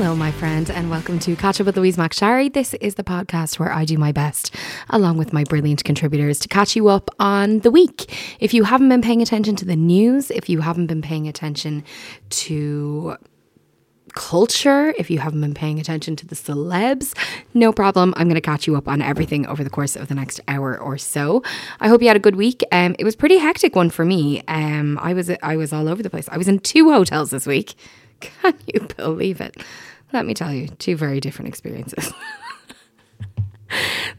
Hello, my friend, and welcome to Catch Up with Louise McSharry. This is the podcast where I do my best, along with my brilliant contributors, to catch you up on the week. If you haven't been paying attention to the news, if you haven't been paying attention to culture, if you haven't been paying attention to the celebs, no problem. I'm going to catch you up on everything over the course of the next hour or so. I hope you had a good week. Um, it was pretty hectic one for me. Um, I was I was all over the place. I was in two hotels this week. Can you believe it? Let me tell you, two very different experiences.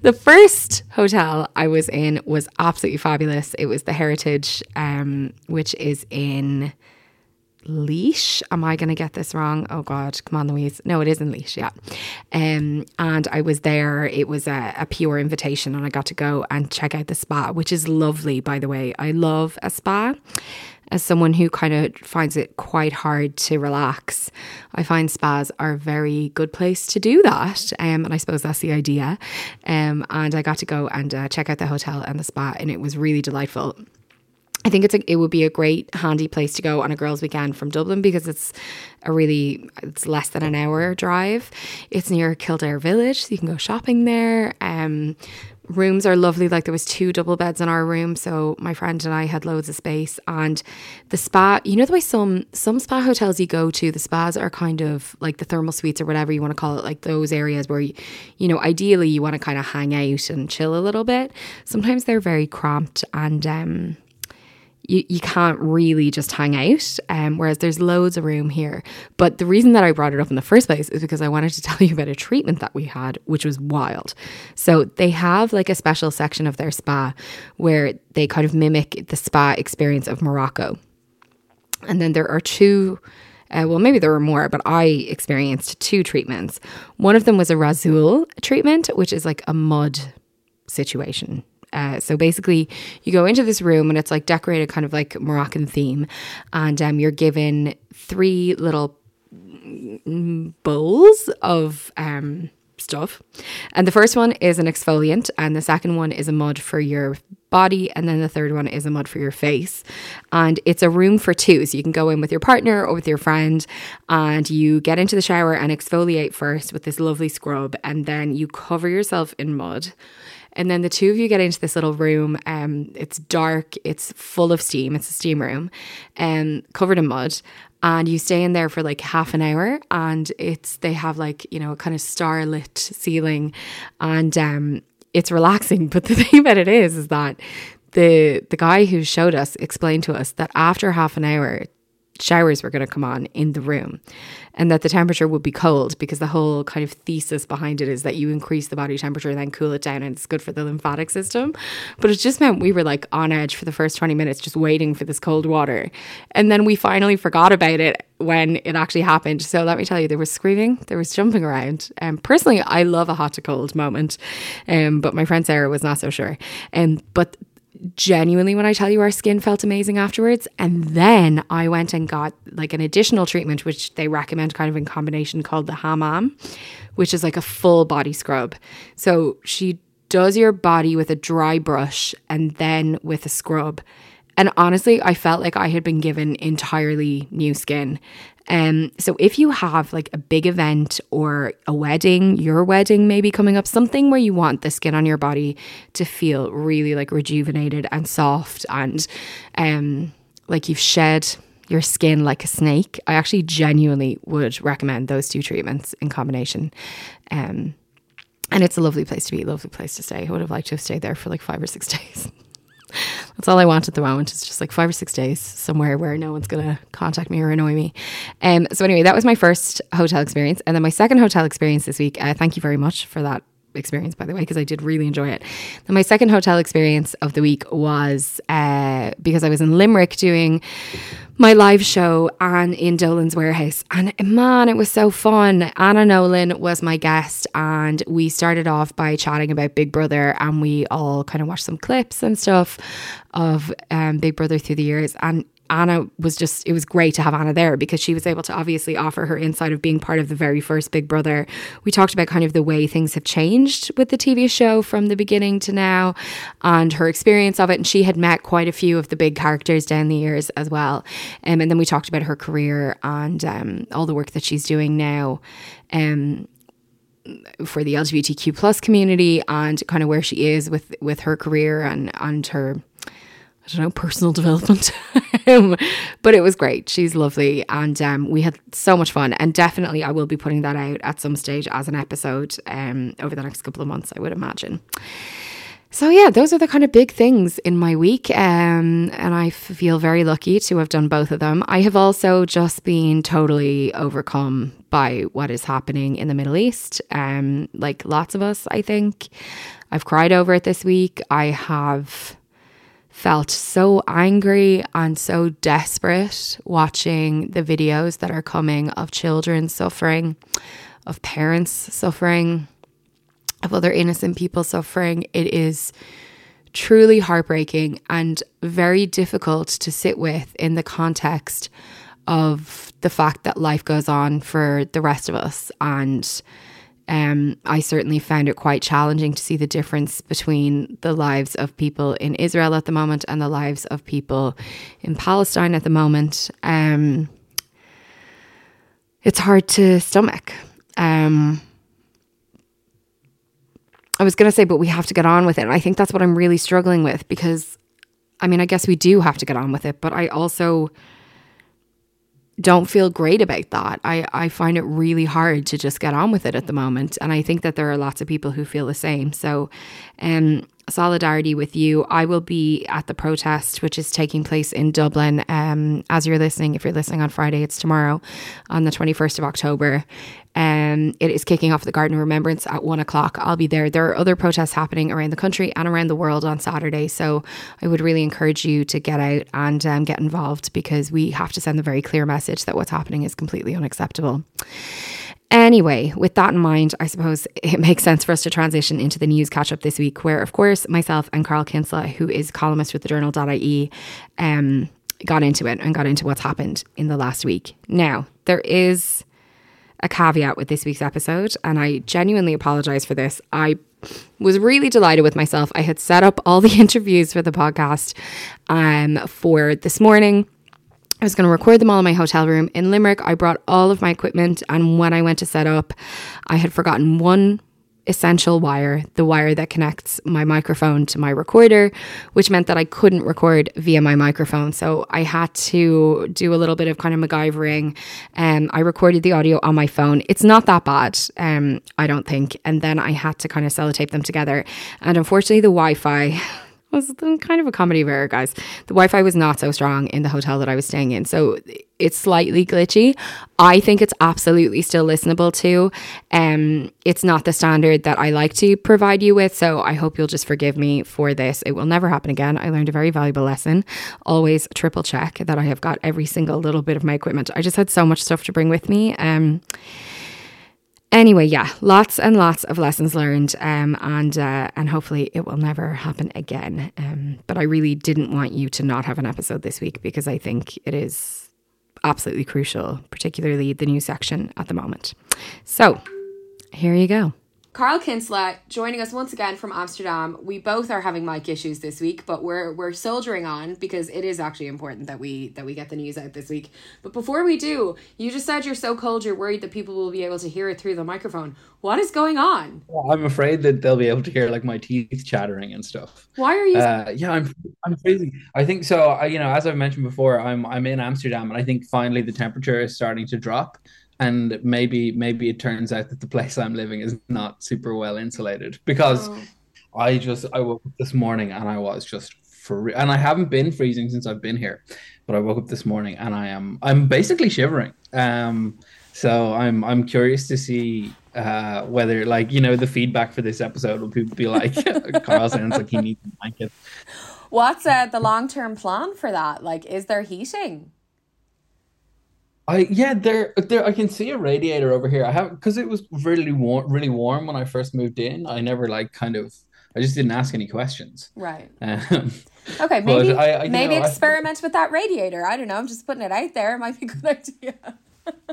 the first hotel I was in was absolutely fabulous. It was the Heritage, um, which is in Laois. Am I going to get this wrong? Oh God, come on, Louise. No, it is in Laois. Yeah. Um, and I was there. It was a, a pure invitation, and I got to go and check out the spa, which is lovely, by the way. I love a spa as someone who kind of finds it quite hard to relax, I find spas are a very good place to do that. Um, and I suppose that's the idea. Um, and I got to go and uh, check out the hotel and the spa, and it was really delightful. I think it's a, it would be a great handy place to go on a girls' weekend from Dublin because it's a really it's less than an hour drive. It's near Kildare Village, so you can go shopping there. Um, rooms are lovely. Like there was two double beds in our room, so my friend and I had loads of space. And the spa, you know the way some some spa hotels you go to, the spas are kind of like the thermal suites or whatever you want to call it, like those areas where you, you know, ideally you want to kind of hang out and chill a little bit. Sometimes they're very cramped and um you, you can't really just hang out. Um, whereas there's loads of room here. But the reason that I brought it up in the first place is because I wanted to tell you about a treatment that we had, which was wild. So they have like a special section of their spa where they kind of mimic the spa experience of Morocco. And then there are two. Uh, well, maybe there were more, but I experienced two treatments. One of them was a Rasul treatment, which is like a mud situation. Uh, so basically, you go into this room and it's like decorated kind of like Moroccan theme, and um, you're given three little bowls of um, stuff. And the first one is an exfoliant, and the second one is a mud for your body, and then the third one is a mud for your face. And it's a room for two, so you can go in with your partner or with your friend, and you get into the shower and exfoliate first with this lovely scrub, and then you cover yourself in mud. And then the two of you get into this little room. Um, it's dark. It's full of steam. It's a steam room, um, covered in mud. And you stay in there for like half an hour, and it's they have like you know a kind of starlit ceiling, and um, it's relaxing. But the thing about it is, is that the the guy who showed us explained to us that after half an hour, showers were going to come on in the room and that the temperature would be cold because the whole kind of thesis behind it is that you increase the body temperature and then cool it down and it's good for the lymphatic system. But it just meant we were like on edge for the first 20 minutes just waiting for this cold water. And then we finally forgot about it when it actually happened. So let me tell you, there was screaming, there was jumping around. And um, personally, I love a hot to cold moment, um, but my friend Sarah was not so sure. Um, but genuinely when I tell you our skin felt amazing afterwards. And then I went and got like an additional treatment, which they recommend kind of in combination called the hammam, which is like a full body scrub. So she does your body with a dry brush and then with a scrub. And honestly, I felt like I had been given entirely new skin. Um, so if you have like a big event or a wedding, your wedding maybe coming up, something where you want the skin on your body to feel really like rejuvenated and soft and um, like you've shed your skin like a snake, I actually genuinely would recommend those two treatments in combination. Um, and it's a lovely place to be, lovely place to stay. I would have liked to have stayed there for like five or six days. That's all I want at the moment. It's just like five or six days somewhere where no one's going to contact me or annoy me. Um, so, anyway, that was my first hotel experience. And then my second hotel experience this week, uh, thank you very much for that experience, by the way, because I did really enjoy it. And my second hotel experience of the week was uh, because I was in Limerick doing my live show and in Dolan's warehouse. And man, it was so fun. Anna Nolan was my guest, and we started off by chatting about Big Brother, and we all kind of watched some clips and stuff of um, Big Brother through the years. And Anna was just, it was great to have Anna there because she was able to obviously offer her insight of being part of the very first Big Brother. We talked about kind of the way things have changed with the TV show from the beginning to now and her experience of it. And she had met quite a few of the big characters down the years as well. Um, and then we talked about her career and um, all the work that she's doing now. Um, for the LGBTQ plus community and kind of where she is with with her career and and her I don't know, personal development. But it was great. She's lovely. And um, we had so much fun. And definitely, I will be putting that out at some stage as an episode um, over the next couple of months, I would imagine. So, yeah, those are the kind of big things in my week. Um, and I feel very lucky to have done both of them. I have also just been totally overcome by what is happening in the Middle East. Um, like lots of us, I think. I've cried over it this week. I have felt so angry and so desperate watching the videos that are coming of children suffering, of parents suffering, of other innocent people suffering. It is truly heartbreaking and very difficult to sit with in the context of the fact that life goes on for the rest of us and um, I certainly found it quite challenging to see the difference between the lives of people in Israel at the moment and the lives of people in Palestine at the moment. Um, it's hard to stomach. Um, I was going to say, but we have to get on with it. And I think that's what I'm really struggling with because, I mean, I guess we do have to get on with it, but I also don't feel great about that. I, I find it really hard to just get on with it at the moment. And I think that there are lots of people who feel the same. So, um, solidarity with you. I will be at the protest, which is taking place in Dublin. Um, as you're listening, if you're listening on Friday, it's tomorrow on the 21st of October. Um, it is kicking off the Garden of Remembrance at one o'clock. I'll be there. There are other protests happening around the country and around the world on Saturday. So I would really encourage you to get out and um, get involved because we have to send a very clear message that what's happening is completely unacceptable. Anyway, with that in mind, I suppose it makes sense for us to transition into the news catch up this week, where, of course, myself and Carl Kinsella, who is columnist with the journal.ie, um, got into it and got into what's happened in the last week. Now, there is a caveat with this week's episode, and I genuinely apologize for this. I was really delighted with myself. I had set up all the interviews for the podcast um, for this morning. I was going to record them all in my hotel room in Limerick. I brought all of my equipment, and when I went to set up, I had forgotten one essential wire, the wire that connects my microphone to my recorder, which meant that I couldn't record via my microphone. So I had to do a little bit of kind of MacGyvering. Um, I recorded the audio on my phone. It's not that bad, um, I don't think. And then I had to kind of sellotape them together. And unfortunately, the Wi Fi was kind of a comedy of error, guys. The Wi Fi was not so strong in the hotel that I was staying in. So it's slightly glitchy. I think it's absolutely still listenable to. Um, it's not the standard that I like to provide you with. So I hope you'll just forgive me for this. It will never happen again. I learned a very valuable lesson. Always triple check that I have got every single little bit of my equipment. I just had so much stuff to bring with me. Um, anyway, yeah, lots and lots of lessons learned, um, and uh, and hopefully it will never happen again. Um, but I really didn't want you to not have an episode this week because I think it is absolutely crucial, particularly the new section at the moment. So here you go. Carl Kinsella joining us once again from Amsterdam. We both are having mic issues this week, but we're we're soldiering on because it is actually important that we that we get the news out this week. But before we do, you just said you're so cold you're worried that people will be able to hear it through the microphone. What is going on? Well, I'm afraid that they'll be able to hear like my teeth chattering and stuff. Why are you? Uh, yeah, I'm I'm crazy. I think so. I, you know, as I've mentioned before, I'm I'm in Amsterdam, and I think finally the temperature is starting to drop and maybe maybe it turns out that the place I'm living is not super well insulated because oh. I just I woke up this morning and I was just for and I haven't been freezing since I've been here, but I woke up this morning and I am I'm basically shivering. Um, so I'm I'm curious to see uh, whether like you know the feedback for this episode will people be like Carl sounds like he needs a blanket. What's uh, the long term plan for that? Like, is there heating? I yeah, there there I can see a radiator over here. I have because it was really warm, really warm when I first moved in. I never like kind of I just didn't ask any questions. Right. Um, okay, maybe I, I, maybe know, experiment I, with that radiator. I don't know. I'm just putting it out there. It might be a good idea.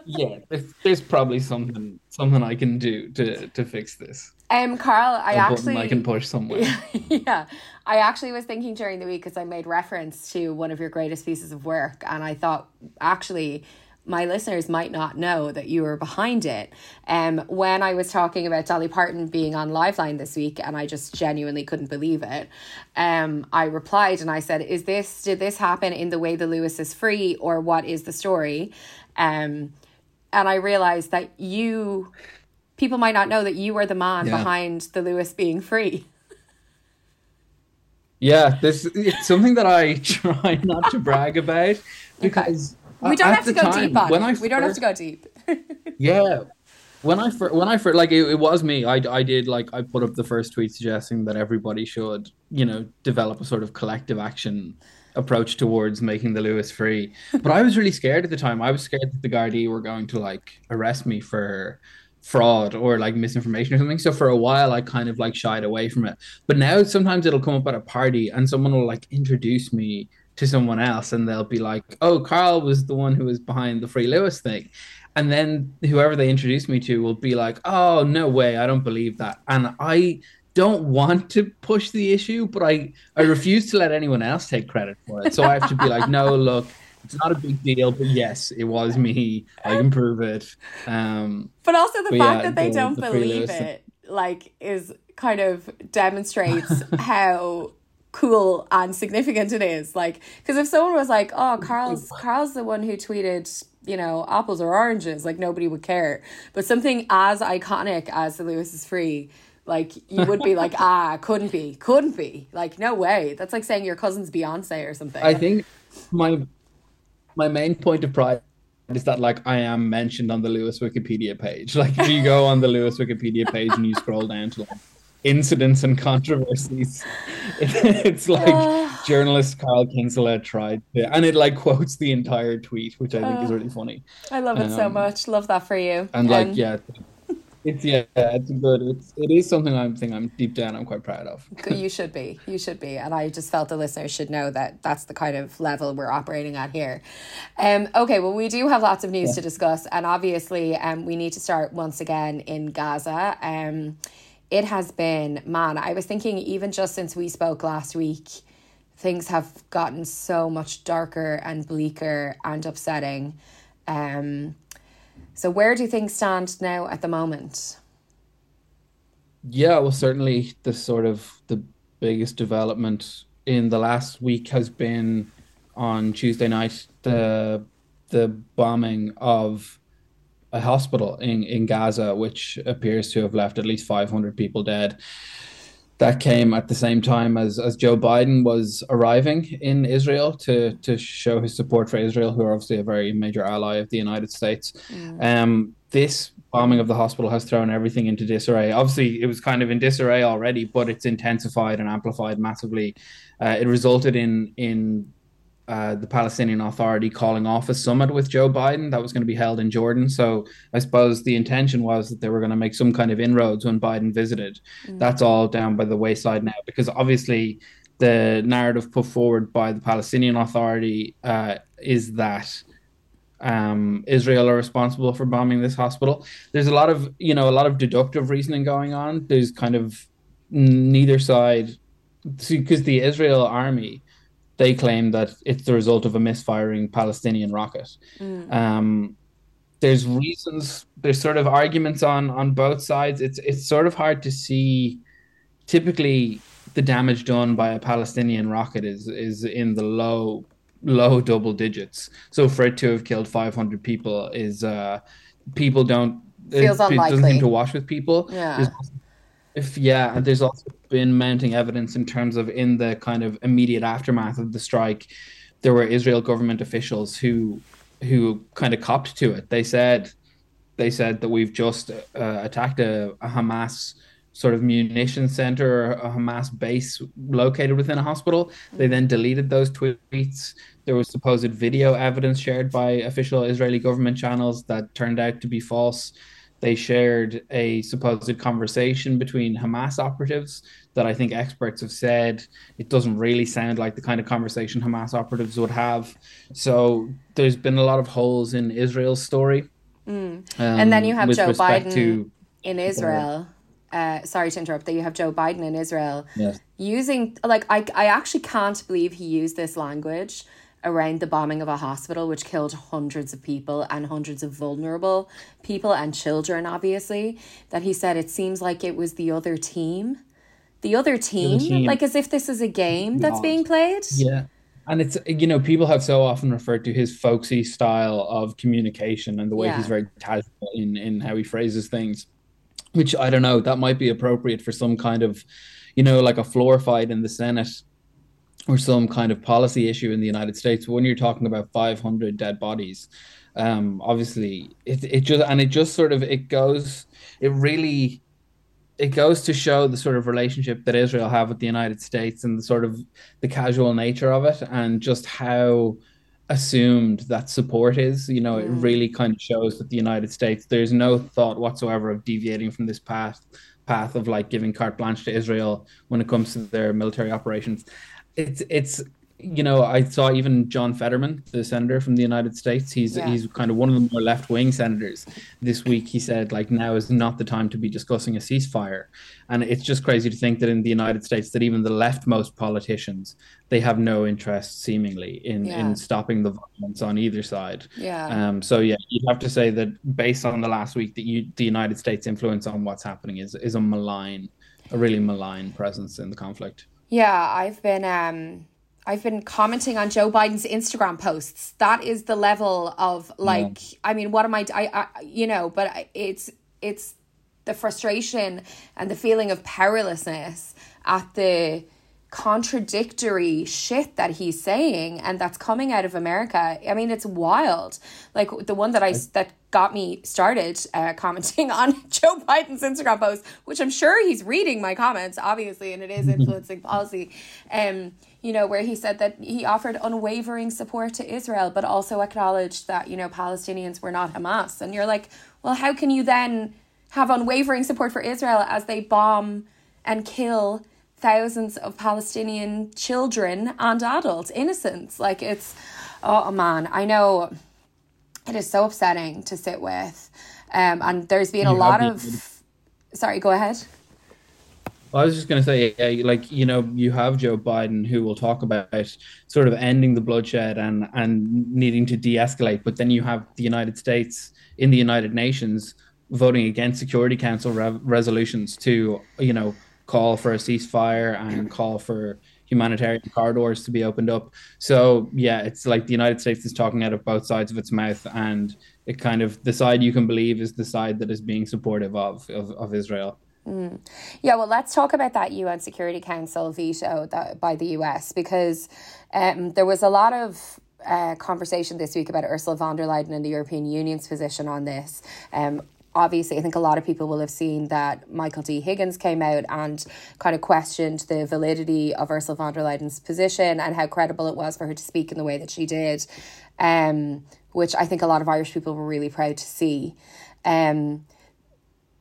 yeah, there's, there's, probably something something I can do to to fix this. Um, Carl, I a actually I can push somewhere. yeah, I actually was thinking during the week because I made reference to one of your greatest pieces of work, and I thought actually my listeners might not know that you were behind it. Um, when I was talking about Dolly Parton being on Liveline this week, and I just genuinely couldn't believe it, um, I replied and I said, "Is this did this happen in the way the Luas is free, or what is the story?" Um, and I realized that you, people might not know that you were the man yeah. behind the Luas being free. Yeah, this it's something that I try not to brag about because. Okay we don't have to go time, deep on when I we don't have to go deep. yeah. When I first, when I first, like it, it was me. I, I did like I put up the first tweet suggesting that everybody should, you know, develop a sort of collective action approach towards making the Luas free. But I was really scared at the time. I was scared that the Gardaí were going to like arrest me for fraud or like misinformation or something. So for a while, I kind of like shied away from it. But now sometimes it'll come up at a party and someone will like introduce me to someone else and they'll be like, oh, Carl was the one who was behind the Free Luas thing. And then whoever they introduce me to will be like, oh, no way, I don't believe that. And I don't want to push the issue, but I, I refuse to let anyone else take credit for it. So I have to be like, no, look, it's not a big deal, but yes, it was me. I can prove it. Um, but also the but fact yeah, that they the, don't the believe it, like, is kind of demonstrates how cool and significant it is. Like, because if someone was like, "Oh, Carl's Carl's the one who tweeted," you know, apples or oranges, like nobody would care. But something as iconic as the Luas is free, like you would be like, ah, couldn't be, couldn't be. Like, no way. That's like saying your cousin's Beyonce or something. I think my my main point of pride is that like I am mentioned on the Luas Wikipedia page. Like if you go on the Luas Wikipedia page and you scroll down to like incidents and controversies. it's like uh, journalist Carl Kinsella tried to, and it like quotes the entire tweet, which I think uh, is really funny. I love it um, so much. Love that for you. And like, um, yeah, it's yeah, it's good. It's it is something I'm think I'm deep down I'm quite proud of. you should be, you should be, and I just felt the listeners should know that that's the kind of level we're operating at here. Um, okay, well we do have lots of news yeah. to discuss, and obviously, um, we need to start once again in Gaza. Um it has been, man, I was thinking even just since we spoke last week, things have gotten so much darker and bleaker and upsetting. Um, so, where do things stand now at the moment? Yeah, well, certainly the sort of the biggest development in the last week has been on Tuesday night the the bombing of a hospital in, in Gaza, which appears to have left at least 500 people dead. That came at the same time as, as Joe Biden was arriving in Israel to, to show his support for Israel, who are obviously a very major ally of the United States. Mm. Um, this bombing of the hospital has thrown everything into disarray. Obviously, it was kind of in disarray already, but it's intensified and amplified massively. Uh, it resulted in in uh, the Palestinian Authority calling off a summit with Joe Biden that was going to be held in Jordan. So I suppose the intention was that they were going to make some kind of inroads when Biden visited. Mm. That's all down by the wayside now because obviously the narrative put forward by the Palestinian Authority uh, is that um, Israel are responsible for bombing this hospital. There's a lot of you know a lot of deductive reasoning going on. There's kind of neither side because the Israel army they claim that it's the result of a misfiring Palestinian rocket. Mm. Um, there's reasons. There's sort of arguments on on both sides. It's it's sort of hard to see. Typically, the damage done by a Palestinian rocket is is in the low low double digits. So for it to have killed 500 people is uh, people don't feels it, unlikely. It doesn't seem to wash with people. Yeah. There's, if yeah, and there's also been mounting evidence in terms of in the kind of immediate aftermath of the strike, there were Israel government officials who who kind of copped to it. They said they said that we've just uh, attacked a, a Hamas sort of munition center, a Hamas base located within a hospital. They then deleted those tweets. There was supposed video evidence shared by official Israeli government channels that turned out to be false. They shared a supposed conversation between Hamas operatives that I think experts have said it doesn't really sound like the kind of conversation Hamas operatives would have. So there's been a lot of holes in Israel's story. Mm. Um, and then you have Joe Biden in Israel uh, sorry to interrupt, that you have Joe Biden in Israel yes. using, like, I, I actually can't believe he used this language around the bombing of a hospital, which killed hundreds of people and hundreds of vulnerable people and children, obviously. That he said it seems like it was the other team. The other team, the team. like as if this is a game that's being played. Yeah. And it's, you know, people have so often referred to his folksy style of communication and the way yeah. he's very casual in, in how he phrases things which I don't know, that might be appropriate for some kind of, you know, like a floor fight in the Senate or some kind of policy issue in the United States. When you're talking about 500 dead bodies, um, obviously it, it just, and it just sort of, it goes, it really, it goes to show the sort of relationship that Israel have with the United States and the sort of the casual nature of it and just how, assumed that support is. You know, it really kind of shows that the United States, there's no thought whatsoever of deviating from this path path of like giving carte blanche to Israel when it comes to their military operations. It's it's you know, I saw even John Fetterman, the senator from the United States. He's yeah. he's kind of one of the more left wing senators. This week, he said like now is not the time to be discussing a ceasefire, and it's just crazy to think that in the United States that even the leftmost politicians they have no interest seemingly in yeah. in stopping the violence on either side. Yeah. Um. So yeah, you'd have to say that based on the last week, that you the United States influence on what's happening is is a malign, a really malign presence in the conflict. Yeah, I've been um I've been commenting on Joe Biden's Instagram posts. That is the level of like, yeah. I mean, what am I, I, I, you know, but it's, it's the frustration and the feeling of powerlessness at the contradictory shit that he's saying and that's coming out of America. I mean, it's wild. Like the one that I that got me started uh, commenting on Joe Biden's Instagram post, which I'm sure he's reading my comments, obviously, and it is influencing policy. Um, you know, where he said that he offered unwavering support to Israel, but also acknowledged that you know Palestinians were not Hamas. And you're like, well, how can you then have unwavering support for Israel as they bomb and kill? Thousands of Palestinian children and adults, innocents. Like it's, oh man, I know it is so upsetting to sit with. Um, and there's been a you lot of. Sorry, go ahead. I was just going to say, yeah, like you know, you have Joe Biden who will talk about sort of ending the bloodshed and and needing to de-escalate, but then you have the United States in the United Nations voting against Security Council re- resolutions to you know call for a ceasefire and call for humanitarian corridors to be opened up. So yeah, it's like the United States is talking out of both sides of its mouth, and it kind of the side you can believe is the side that is being supportive of of, of Israel. Mm. Yeah, well, let's talk about that UN Security Council veto that, by the US because um, there was a lot of uh, conversation this week about Ursula von der Leyen and the European Union's position on this. Um, obviously, I think a lot of people will have seen that Michael D. Higgins came out and kind of questioned the validity of Ursula von der Leyen's position and how credible it was for her to speak in the way that she did, um, which I think a lot of Irish people were really proud to see. Um,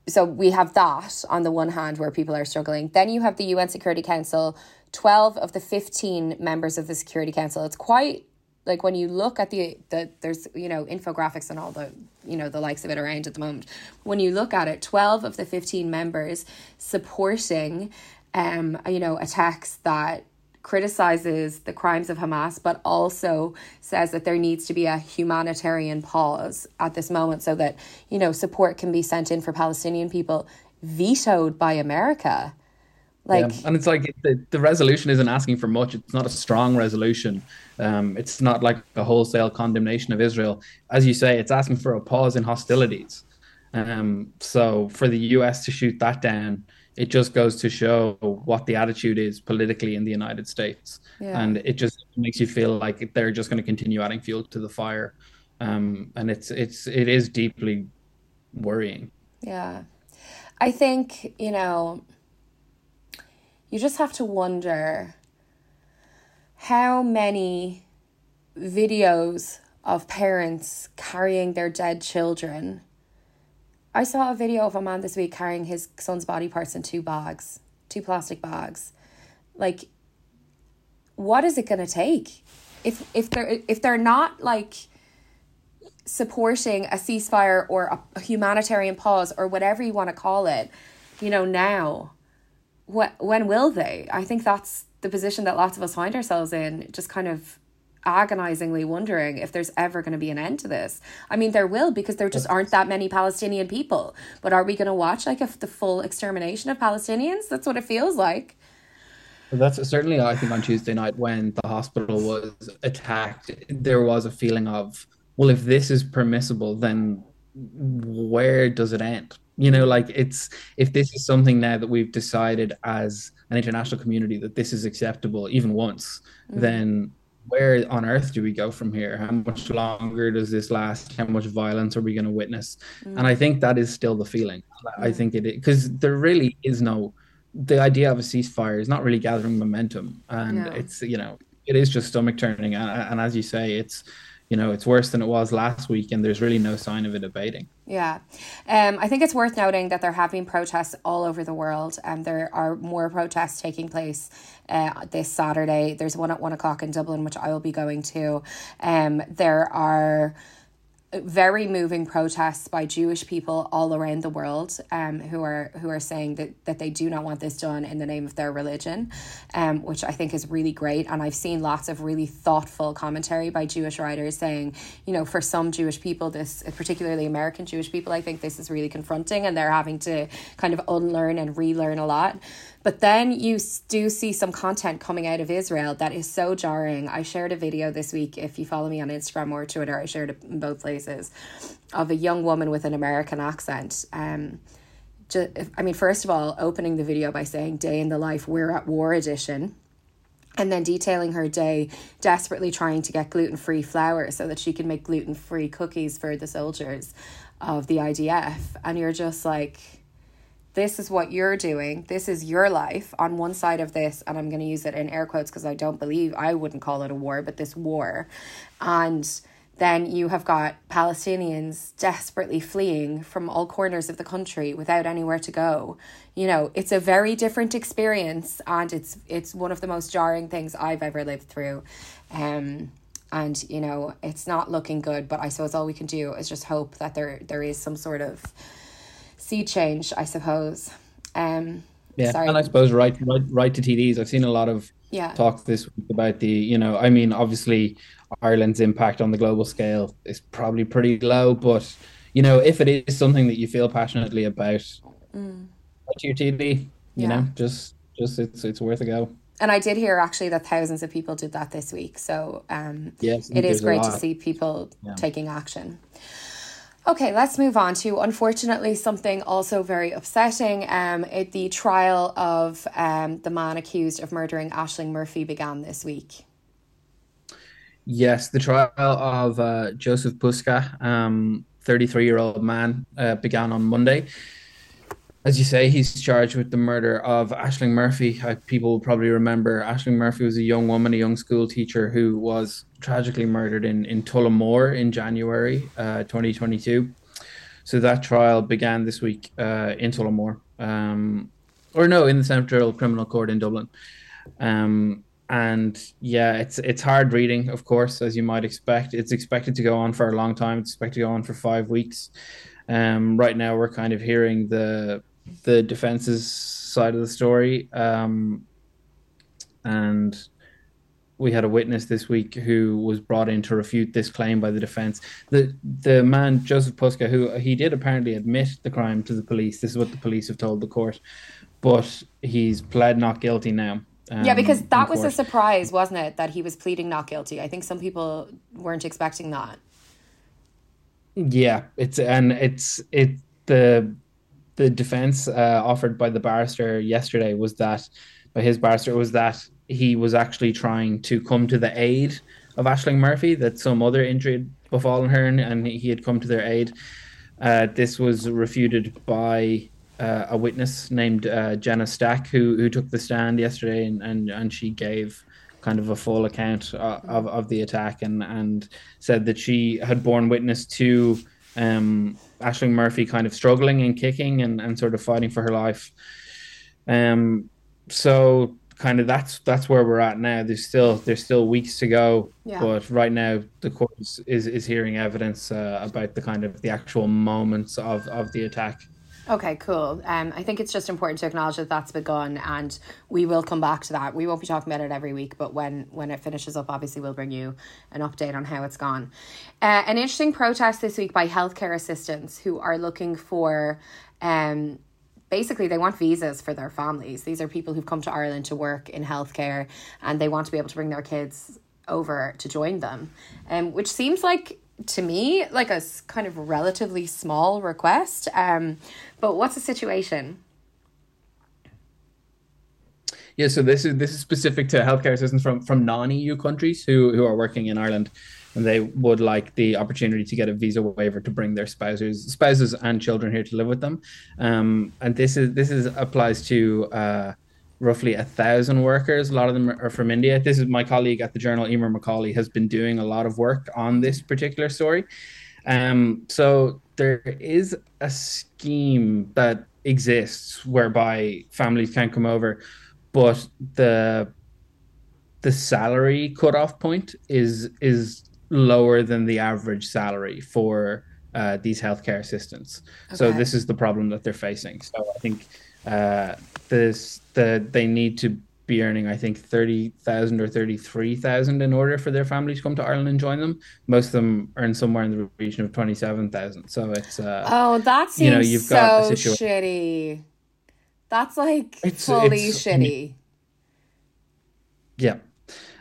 so we have that on the one hand where people are struggling. Then you have the UN Security Council, 12 of the 15 members of the Security Council. It's quite like when you look at the the there's you know infographics and all the you know the likes of it around at the moment. When you look at it 12 of the 15 members supporting um you know attacks that criticizes the crimes of Hamas but also says that there needs to be a humanitarian pause at this moment so that you know support can be sent in for Palestinian people vetoed by America like yeah. and it's like the, the resolution isn't asking for much. It's not a strong resolution. Um, it's not like a wholesale condemnation of israel. As you say it's asking for a pause in hostilities. Um, so for the us to shoot that down it just goes to show what the attitude is politically in the united states. Yeah. and it just makes you feel like they're just going to continue adding fuel to the fire. Um, and it's it's it is deeply worrying. Yeah. I think you know you just have to wonder how many videos of parents carrying their dead children. I saw a video of a man this week carrying his son's body parts in two bags, two plastic bags. Like, what is it going to take? If if they're if they're not like supporting a ceasefire or a, a humanitarian pause or whatever you want to call it, you know now what when will they? I think that's the position that lots of us find ourselves in, just kind of agonizingly wondering if there's ever going to be an end to this. I mean, there will because there just aren't that many Palestinian people. But are we going to watch like a, the full extermination of Palestinians? That's what it feels like. That's certainly, I think, on Tuesday night when the hospital was attacked, there was a feeling of, well, if this is permissible, then where does it end? You know like it's if this is something now that we've decided as an international community that this is acceptable even once mm. then where on earth do we go from here? How much longer does this last? How much violence are we going to witness? Mm. and i think that is still the feeling. I think it because there really is no the idea of a ceasefire is not really gathering momentum. And yeah. it's you know it is just stomach turning. And, and as you say it's you know it's worse than it was last week and there's really no sign of it abating. Yeah. Um, i think it's worth noting that there have been protests all over the world. And um, there are more protests taking place uh, this saturday. There's one at one o'clock in dublin which i will be going to. Um, there are very moving protests by Jewish people all around the world um, who are who are saying that, that they do not want this done in the name of their religion, um, which I think is really great. And I've seen lots of really thoughtful commentary by Jewish writers saying, you know, for some Jewish people, this particularly American Jewish people, I think this is really confronting and they're having to kind of unlearn and relearn a lot. But then you do see some content coming out of Israel that is so jarring. I shared a video this week. If you follow me on Instagram or Twitter, I shared it in both places of a young woman with an American accent. Um, just, I mean, first of all, opening the video by saying "Day in the Life, We're at War Edition." and then detailing her day desperately trying to get gluten-free flour so that she can make gluten-free cookies for the soldiers of the IDF and you're just like this is what you're doing. This is your life on one side of this, and I'm going to use it in air quotes because I don't believe I wouldn't call it a war, but this war. And then you have got Palestinians desperately fleeing from all corners of the country without anywhere to go. You know, it's a very different experience, and it's it's one of the most jarring things I've ever lived through. Um, and you know, it's not looking good. But I suppose all we can do is just hope that there there is some sort of sea change, I suppose. Um, yeah, sorry. and I suppose right, right, right to TDs. I've seen a lot of yeah. talk this week about the, you know, I mean, obviously Ireland's impact on the global scale is probably pretty low, but you know, if it is something that you feel passionately about, mm. to your TD, you yeah. know, just just it's it's worth a go. And I did hear actually that thousands of people did that this week. So um, yes, it is great to see people yeah. taking action. Okay, let's move on to unfortunately something also very upsetting. Um, it, the trial of um, the man accused of murdering Aisling Murphy began this week. Yes, the trial of uh, Jozef Puska, um, 33 year old man, uh, began on Monday as you say, he's charged with the murder of Aisling Murphy. people will probably remember Aisling Murphy was a young woman, a young school teacher who was tragically murdered in, in Tullamore in January uh, 2022. So that trial began this week uh, in Tullamore, um, or no, in the Central Criminal Court in Dublin. Um, and yeah, it's it's hard reading, of course, as you might expect. It's expected to go on for a long time. It's expected to go on for five weeks. Um, right now, we're kind of hearing the the defense's side of the story, um, and we had a witness this week who was brought in to refute this claim by the defense. The the man Jozef Puska, who he did apparently admit the crime to the police. This is what the police have told the court, but he's pled not guilty now. Um, yeah, because that was a surprise, wasn't it? That he was pleading not guilty. I think some people weren't expecting that. Yeah, it's and it's it the the defense uh, offered by the barrister yesterday was that by his barrister was that he was actually trying to come to the aid of Aisling Murphy that some other injury had befallen her and he had come to their aid. Uh, this was refuted by uh, a witness named uh, Jenna Stack who who took the stand yesterday and, and, and she gave kind of a full account of, of, of the attack and, and said that she had borne witness to um, Aisling Murphy kind of struggling and kicking and, and sort of fighting for her life. Um, so kind of that's that's where we're at now. There's still there's still weeks to go, yeah. but right now the court is is, is hearing evidence uh, about the kind of the actual moments of of the attack. Okay, cool. Um, I think it's just important to acknowledge that that's begun, and we will come back to that. We won't be talking about it every week, but when when it finishes up, obviously we'll bring you an update on how it's gone. Uh, an interesting protest this week by healthcare assistants who are looking for. Um, basically they want visas for their families. These are people who've come to Ireland to work in healthcare and they want to be able to bring their kids over to join them. Um, which seems like to me like a kind of relatively small request. Um, but what's the situation? Yeah, so this is this is specific to healthcare assistants from from non-EU countries who who are working in Ireland, and they would like the opportunity to get a visa waiver to bring their spouses spouses and children here to live with them. Um, and this is this is applies to uh, roughly a thousand workers. A lot of them are from India. This is my colleague at the journal, Emer macaulay has been doing a lot of work on this particular story. Um, so there is a scheme that exists whereby families can come over, but the the salary cutoff point is is lower than the average salary for uh, these healthcare assistants. Okay. So this is the problem that they're facing. So I think uh, this the they need to be earning I think thirty thousand or thirty three thousand in order for their family to come to Ireland and join them. Most of them earn somewhere in the region of twenty seven thousand. So it's uh, oh that seems you know you've so got shitty. That's like it's, fully it's, shitty. Yeah,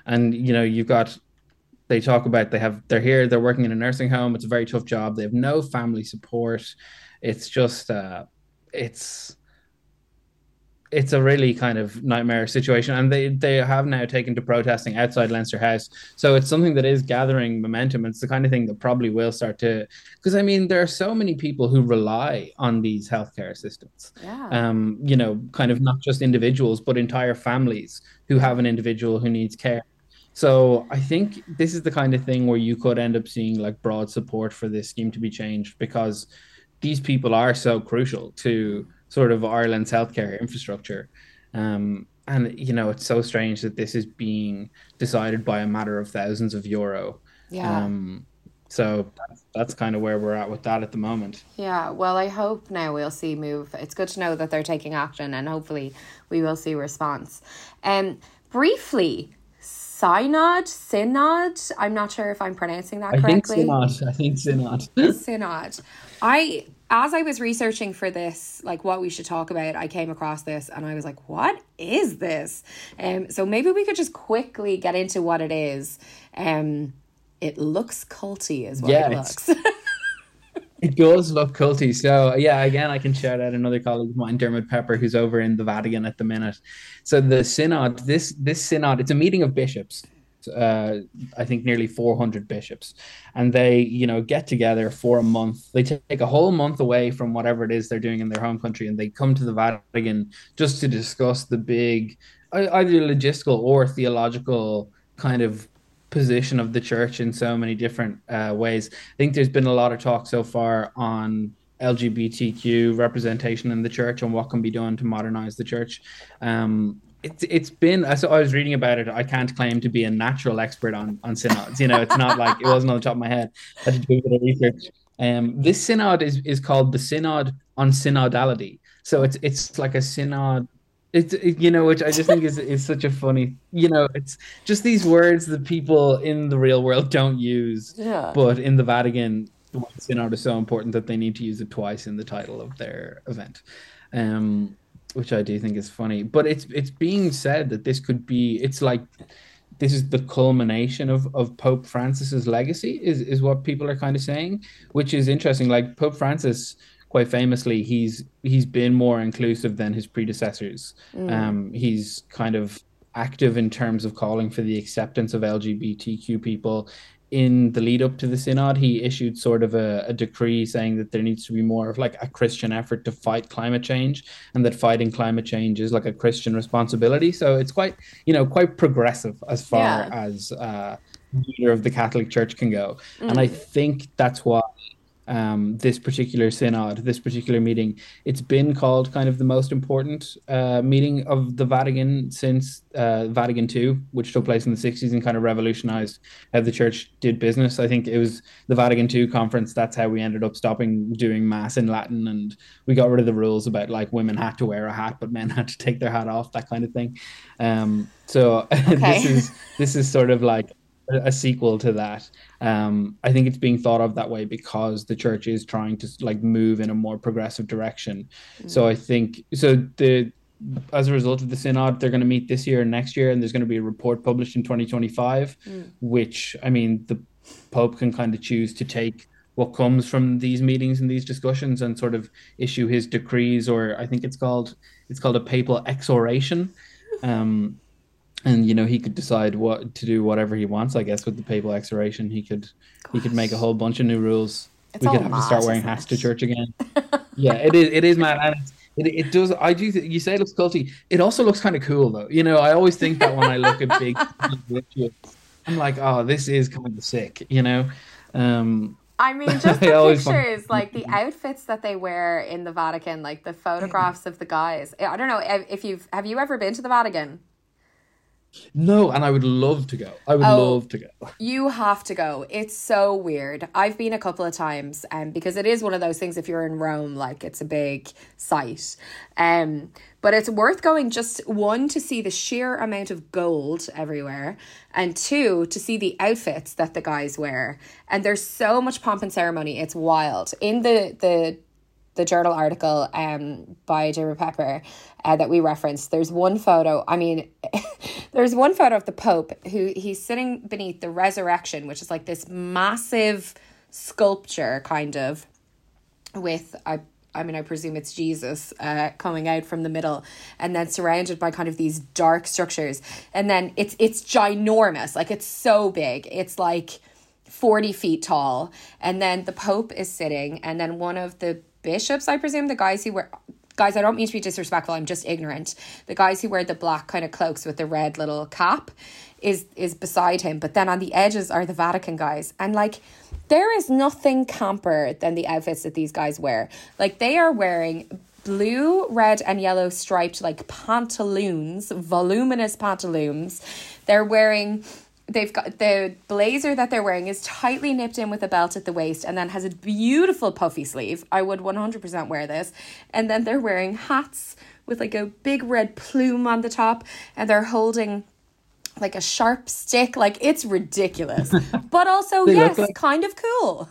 and you know you've got they talk about they have they're here they're working in a nursing home it's a very tough job they have no family support it's just uh it's it's a really kind of nightmare situation and they they have now taken to protesting outside Leinster House so it's something that is gathering momentum it's the kind of thing that probably will start to because I mean there are so many people who rely on these healthcare assistants yeah. um you know kind of not just individuals but entire families who have an individual who needs care so I think this is the kind of thing where you could end up seeing like broad support for this scheme to be changed because these people are so crucial to sort of Ireland's healthcare infrastructure. Um, and you know, it's so strange that this is being decided by a matter of thousands of euro. Yeah. Um, so that's, that's kind of where we're at with that at the moment. Yeah, well, I hope now we'll see move. It's good to know that they're taking action, and hopefully we will see response. Um, briefly, synod, synod. I'm not sure if I'm pronouncing that correctly. I think synod. I think synod. synod. I as I was researching for this, like what we should talk about, I came across this and I was like, what is this? Um, so maybe we could just quickly get into what it is. Um, it looks culty, is what yeah, it looks. it does look culty. So yeah, again, I can shout out another colleague of mine, Diarmuid Pepper, who's over in the Vatican at the minute. So the synod, this this synod, it's a meeting of bishops uh, I think nearly 400 bishops, and they you know get together for a month. They take a whole month away from whatever it is they're doing in their home country, and they come to the Vatican just to discuss the big, either logistical or theological kind of position of the church in so many different uh, ways. I think there's been a lot of talk so far on LGBTQ representation in the church and what can be done to modernize the church. Um, it's it's been I I was reading about it. I can't claim to be a natural expert on on synods. You know, it's not like it wasn't on the top of my head. I had to do a bit of research. Um, this synod is is called the Synod on Synodality. So it's it's like a synod. It's it, you know, which I just think is is such a funny. You know, it's just these words that people in the real world don't use. Yeah. But in the Vatican, the word synod is so important that they need to use it twice in the title of their event. Um, which I do think is funny. But it's it's being said that this could be it's like this is the culmination of, of Pope Francis's legacy is, is what people are kind of saying, which is interesting. Like Pope Francis, quite famously, he's he's been more inclusive than his predecessors. Mm. Um, he's kind of active in terms of calling for the acceptance of LGBTQ people in the lead up to the synod, he issued sort of a, a, decree saying that there needs to be more of like a Christian effort to fight climate change, and that fighting climate change is like a Christian responsibility. So it's quite, you know, quite progressive as far yeah. as uh, leader of the Catholic Church can go, mm. and I think that's why um, this particular synod, this particular meeting. It's been called kind of the most important uh, meeting of the Vatican since uh, Vatican II, which took place in the 60s and kind of revolutionized how the church did business. I think it was the Vatican II conference. That's how we ended up stopping doing mass in Latin and we got rid of the rules about like women had to wear a hat, but men had to take their hat off, that kind of thing. Um, so okay. this is this is sort of like a sequel to that. Um, I think it's being thought of that way because the church is trying to like move in a more progressive direction. Mm. So I think so. The as a result of the synod, they're going to meet this year and next year, and there's going to be a report published in 2025, mm. which I mean the Pope can kind of choose to take what comes from these meetings and these discussions and sort of issue his decrees, or I think it's called it's called a papal exhortation. Um, and you know he could decide what to do whatever he wants i guess with the papal exhortation he could he could make a whole bunch of new rules. It's we could have mad, to start wearing hats to church again. Yeah it is it is mad and it, it does i do you say it looks culty. It also looks kind of cool though. You know i always think that when i look at big rituals i'm like oh this is kind of sick you know? Um I mean, just the pictures, like the outfits that they wear in the Vatican, like the photographs of the guys. I don't know if you've have you ever been to the Vatican? No, and I would love to go. I would oh, love to go. You have to go. It's so weird. I've been a couple of times, um, because it is one of those things. If you're in Rome, like it's a big site, um, but it's worth going. Just one to see the sheer amount of gold everywhere, and two to see the outfits that the guys wear. And there's so much pomp and ceremony. It's wild. In the the the journal article um, by Diarmuid Pepper uh, that we referenced, there's one photo. I mean, there's one photo of the Pope who he's sitting beneath the resurrection, which is like this massive sculpture, kind of, with I. I mean, I presume it's Jesus uh, coming out from the middle, and then surrounded by kind of these dark structures, and then it's it's ginormous, like it's so big. It's like 40 feet tall. And then the Pope is sitting, and then one of the bishops, I presume, the guys who wear guys, I don't mean to be disrespectful, I'm just ignorant. The guys who wear the black kind of cloaks with the red little cap is is beside him, but then on the edges are the Vatican guys. And like there is nothing camper than the outfits that these guys wear. Like they are wearing blue, red, and yellow striped like pantaloons, voluminous pantaloons. They're wearing they've got the blazer that they're wearing is tightly nipped in with a belt at the waist and then has a beautiful puffy sleeve. I would 100% wear this. And then they're wearing hats with like a big red plume on the top and they're holding like a sharp stick. Like it's ridiculous. but also, yes, like- kind of cool.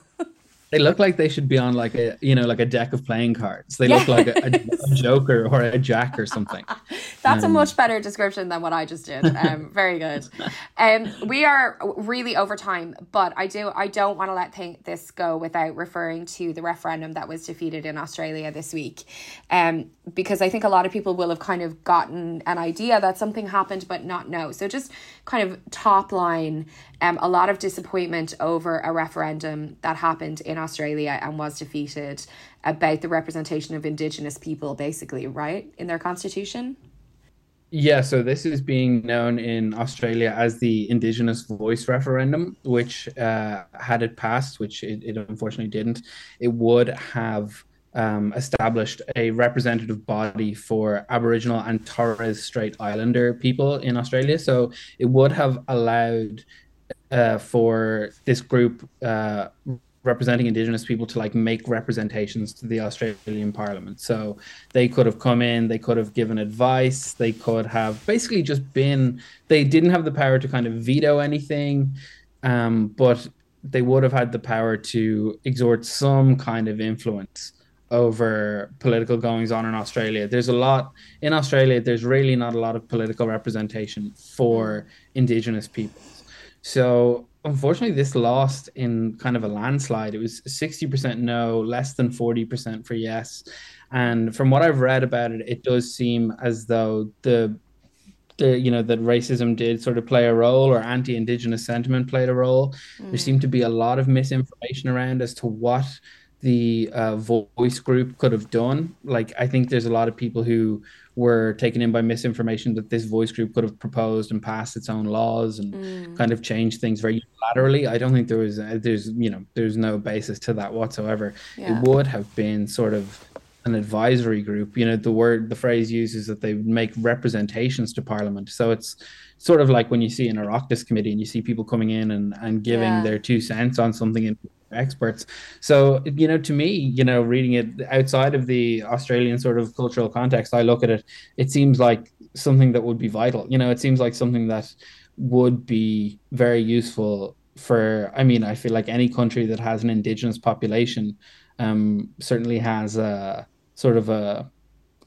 They look like they should be on like a you know like a deck of playing cards. They yes. look like a, a, a, Joker or a Jack or something. That's um, a much better description than what I just did. Um, very good. Um, we are really over time, but I do I don't want to let th- this go without referring to the referendum that was defeated in Australia this week, um, because I think a lot of people will have kind of gotten an idea that something happened, but not know. So just kind of top line um, a lot of disappointment over a referendum that happened in Australia and was defeated about the representation of Indigenous people, basically, right, in their constitution? Yeah, so this is being known in Australia as the Indigenous Voice Referendum, which, uh, had it passed, which it, it unfortunately didn't, it would have um, established a representative body for Aboriginal and Torres Strait Islander people in Australia. So it would have allowed uh, for this group uh, representing Indigenous people to like make representations to the Australian Parliament. So they could have come in, they could have given advice, they could have basically just been. They didn't have the power to kind of veto anything, um, but they would have had the power to exert some kind of influence over political goings on in Australia. There's a lot in Australia. There's really not a lot of political representation for Indigenous peoples. So unfortunately, this lost in kind of a landslide. It was 60% no, less than 40% for yes. And from what I've read about it, it does seem as though the the you know that racism did sort of play a role or anti-indigenous sentiment played a role mm. there seemed to be a lot of misinformation around as to what the uh, voice group could have done like i think there's a lot of people who were taken in by misinformation that this voice group could have proposed and passed its own laws and mm. kind of changed things very unilaterally i don't think there was uh, there's you know there's no basis to that whatsoever yeah. it would have been sort of an advisory group. You know, the word, the phrase uses that they make representations to Parliament. So it's sort of like when you see an Oireachtas committee and you see people coming in and, and giving yeah. their two cents on something in experts. So, you know, to me, you know, reading it outside of the Australian sort of cultural context, I look at it, it seems like something that would be vital. You know, it seems like something that would be very useful for, I mean, I feel like any country that has an indigenous population um, certainly has a, sort of a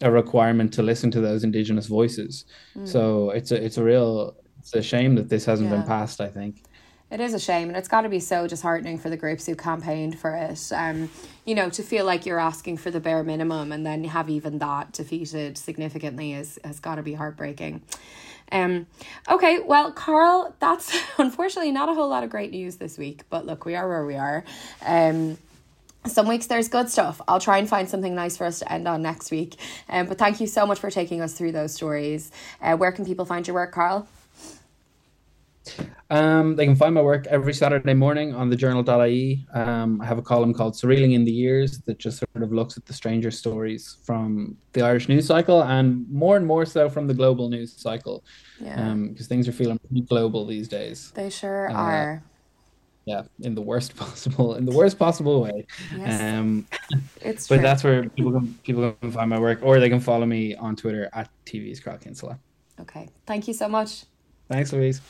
a requirement to listen to those indigenous voices. Mm. So it's a it's a real it's a shame that this hasn't yeah. been passed. I think it is a shame, and it's got to be so disheartening for the groups who campaigned for it. Um, you know, to feel like you're asking for the bare minimum, and then have even that defeated significantly is has got to be heartbreaking. Um, okay, well, Carl, that's unfortunately not a whole lot of great news this week, but look, we are where we are. Um, some weeks there's good stuff. I'll try and find something nice for us to end on next week. Um, but thank you so much for taking us through those stories. Uh, where can people find your work, Carl? Um, they can find my work every Saturday morning on the journal.ie. Um, I have a column called Surrealing in the Years that just sort of looks at the stranger stories from the Irish news cycle and more and more so from the global news cycle. Yeah. Because um, things are feeling pretty global these days. They sure uh, are yeah in the worst possible in the worst possible way yes. um it's but true. that's where people can people can find my work or they can follow me on twitter at tv's Kinsella. okay thank you so much thanks louise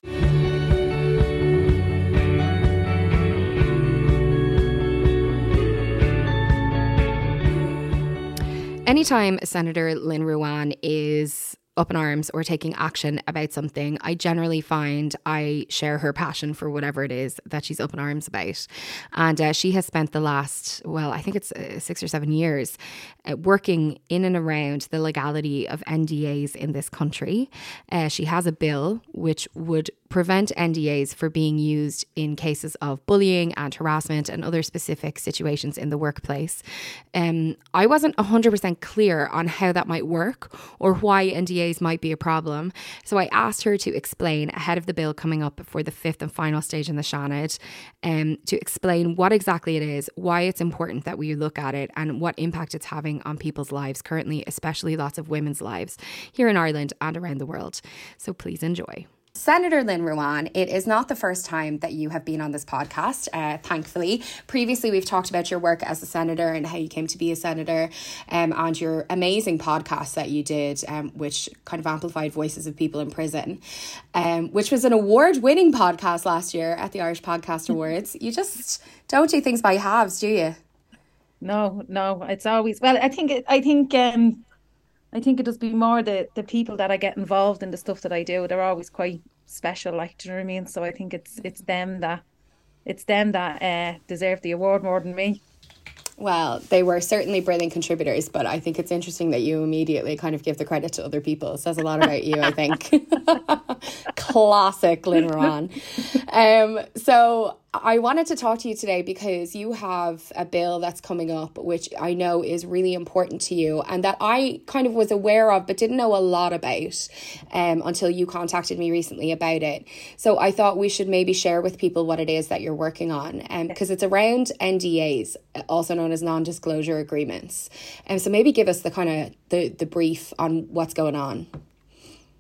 Anytime Senator Lynn Ruane is up in arms or taking action about something, I generally find I share her passion for whatever it is that she's up in arms about. And uh, she has spent the last, well, I think it's uh, six or seven years uh, working in and around the legality of NDAs in this country. Uh, she has a bill which would prevent NDAs for being used in cases of bullying and harassment and other specific situations in the workplace. Um, I wasn't 100% clear on how that might work or why NDAs might be a problem. So I asked her to explain ahead of the bill coming up for the fifth and final stage in the Seanad um, to explain what exactly it is, why it's important that we look at it, and what impact it's having on people's lives currently, especially lots of women's lives here in Ireland and around the world. So please enjoy. Senator Lynn Ruane, it is not the first time that you have been on this podcast, uh, thankfully. Previously, we've talked about your work as a senator and how you came to be a senator um, and your amazing podcast that you did, um, which kind of amplified voices of people in prison, um, which was an award winning podcast last year at the Irish Podcast Awards. you just don't do things by halves, do you? No, no, it's always, well, I think, I think, um, I think it does be more the the people that I get involved in the stuff that I do. They're always quite special, like do you know what I mean? So I think it's it's them that it's them that uh, deserve the award more than me. Well, they were certainly brilliant contributors, but I think it's interesting that you immediately kind of give the credit to other people. It says a lot about you, I think. Classic Lynn Ruane. Um, so I wanted to talk to you today because you have a bill that's coming up, which I know is really important to you and that I kind of was aware of but didn't know a lot about um, until you contacted me recently about it. So I thought we should maybe share with people what it is that you're working on because um, it's around NDAs, also known as non disclosure agreements. And um, so maybe give us the kind of the, the brief on what's going on.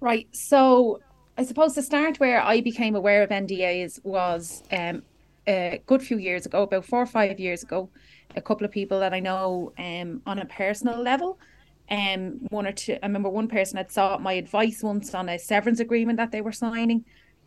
Right. So I suppose the start where I became aware of NDAs was um, a good few years ago, about four or five years ago. A couple of people that I know um, on a personal level. Um, one or two. I remember one person had sought my advice once on a severance agreement that they were signing,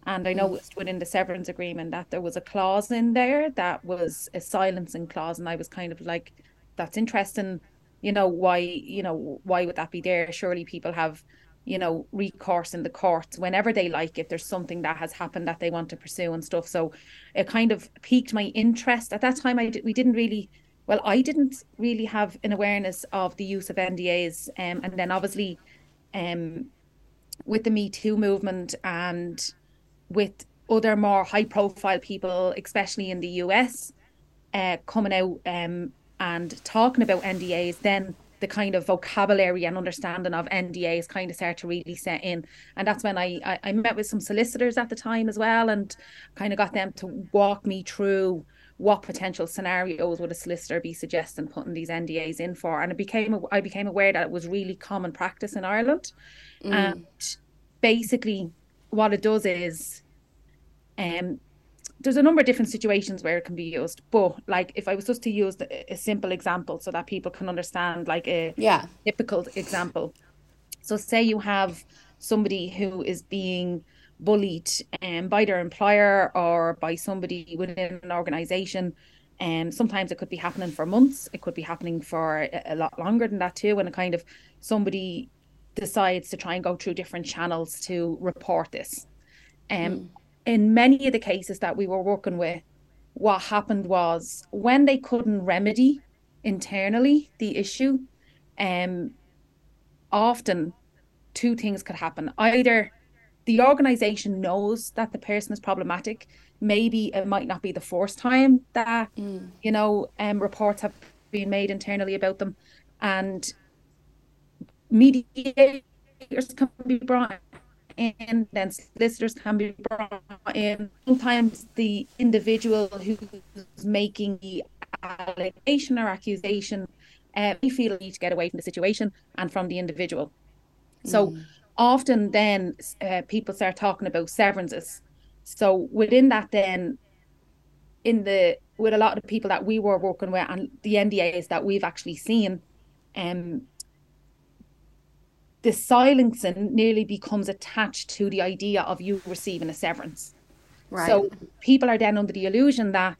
and I mm. noticed within the severance agreement that there was a clause in there that was a silencing clause, and I was kind of like, "That's interesting." You know why? You know why would that be there? Surely people have you know, recourse in the courts whenever they like if there's something that has happened that they want to pursue and stuff. So it kind of piqued my interest. At that time, I we didn't really, well, I didn't really have an awareness of the use of NDAs. Um, and then obviously, um, with the Me Too movement and with other more high profile people, especially in the US, uh, coming out um, and talking about NDAs, then the kind of vocabulary and understanding of NDAs kind of start to really set in. And that's when I, I, I met with some solicitors at the time as well and kind of got them to walk me through what potential scenarios would a solicitor be suggesting putting these NDAs in for. And it became I became aware that it was really common practice in Ireland. Mm. And basically what it does is um there's a number of different situations where it can be used but like if i was just to use a simple example so that people can understand like a yeah. typical example. So say you have somebody who is being bullied um, by their employer or by somebody within an organization and um, sometimes it could be happening for months it could be happening for a, a lot longer than that too and a kind of somebody decides to try and go through different channels to report this. Um, mm in many of the cases that we were working with, what happened was when they couldn't remedy internally the issue, um, often two things could happen. Either the organization knows that the person is problematic. Maybe it might not be the first time that mm. you know um, reports have been made internally about them, and mediators can be brought in, then solicitors can be brought in. Sometimes the individual who's making the allegation or accusation uh, we feel need to get away from the situation and from the individual. So mm. often then uh, people start talking about severances. So within that then in the with a lot of the people that we were working with and the NDAs that we've actually seen, um, the silencing nearly becomes attached to the idea of you receiving a severance. Right. So people are then under the illusion that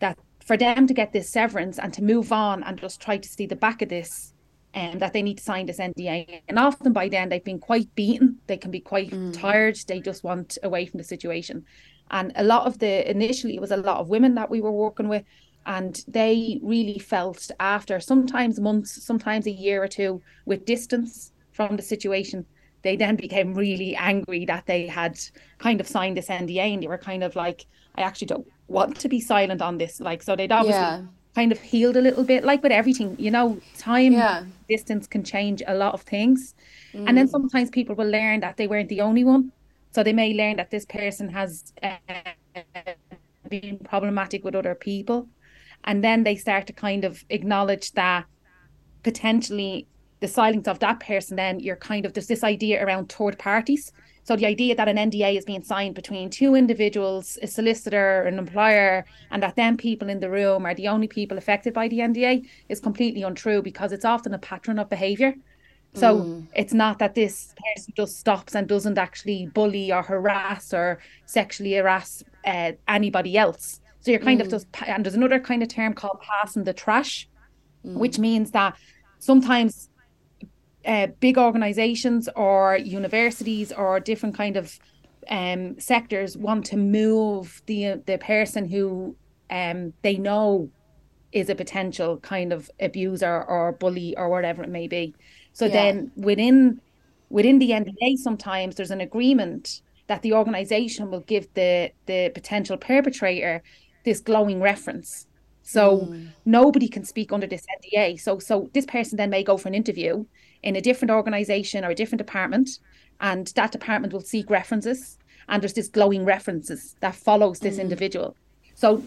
that for them to get this severance and to move on and just try to see the back of this, and um, that they need to sign this NDA. And often by then they've been quite beaten. They can be quite mm. tired. They just want away from the situation. And a lot of the initially it was a lot of women that we were working with, and they really felt after sometimes months, sometimes a year or two with distance from the situation, they then became really angry that they had kind of signed this NDA and they were kind of like, I actually don't want to be silent on this. Like, so they'd obviously yeah. kind of healed a little bit, like with everything, you know, time, yeah. distance can change a lot of things. Mm. And then mm. sometimes people will learn that they weren't the only one. So they may learn that this person has uh, been problematic with other people. And then they start to kind of acknowledge that potentially the silence of that person, then you're kind of there's this idea around third parties. So the idea that an NDA is being signed between two individuals, a solicitor, an employer, and that then people in the room are the only people affected by the NDA is completely untrue because it's often a pattern of behaviour. So mm. it's not that this person just stops and doesn't actually bully or harass or sexually harass uh, anybody else. So you're kind mm. of just, and there's another kind of term called passing the trash, mm. which means that sometimes uh, big organizations or universities or different kind of um, sectors want to move the the person who um, they know is a potential kind of abuser or bully or whatever it may be. So yeah. then within within the NDA, sometimes there's an agreement that the organization will give the the potential perpetrator this glowing reference. So nobody can speak under this NDA. So so this person then may go for an interview in a different organization or a different department, and that department will seek references. And there's this glowing references that follows this individual. So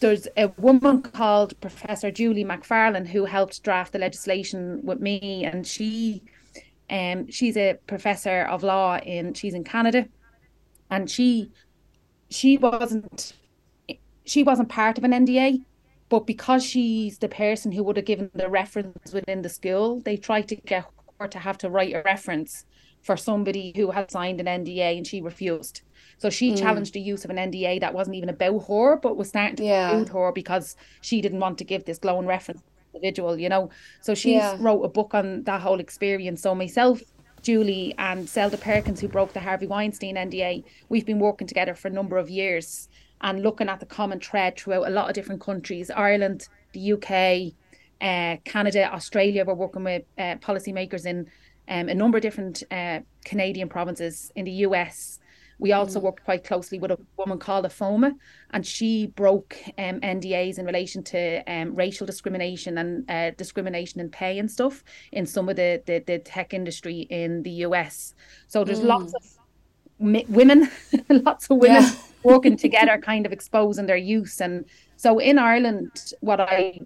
there's a woman called Professor Julie Macfarlane who helped draft the legislation with me, and she, um, she's a professor of law in she's in Canada, and she, she wasn't, she wasn't part of an NDA, but because she's the person who would have given the reference within the school, they tried to get to have to write a reference for somebody who had signed an NDA, and she refused. So she mm. challenged the use of an NDA that wasn't even about her, but was starting to Yeah. include her because she didn't want to give this glowing reference to the individual, you know. So she Yeah. wrote a book on that whole experience. So myself, Julie, and Zelda Perkins, who broke the Harvey Weinstein NDA, we've been working together for a number of years and looking at the common thread throughout a lot of different countries, Ireland, the UK, uh, Canada, Australia. We're working with uh, policymakers in um, a number of different uh, Canadian provinces in the US. We also worked quite closely with a woman called Ifeoma, and she broke um, NDAs in relation to um, racial discrimination and uh, discrimination in pay and stuff in some of the, the, the tech industry in the US. So there's lots of women, lots of women Yeah. working together, kind of exposing their use. And so in Ireland, what I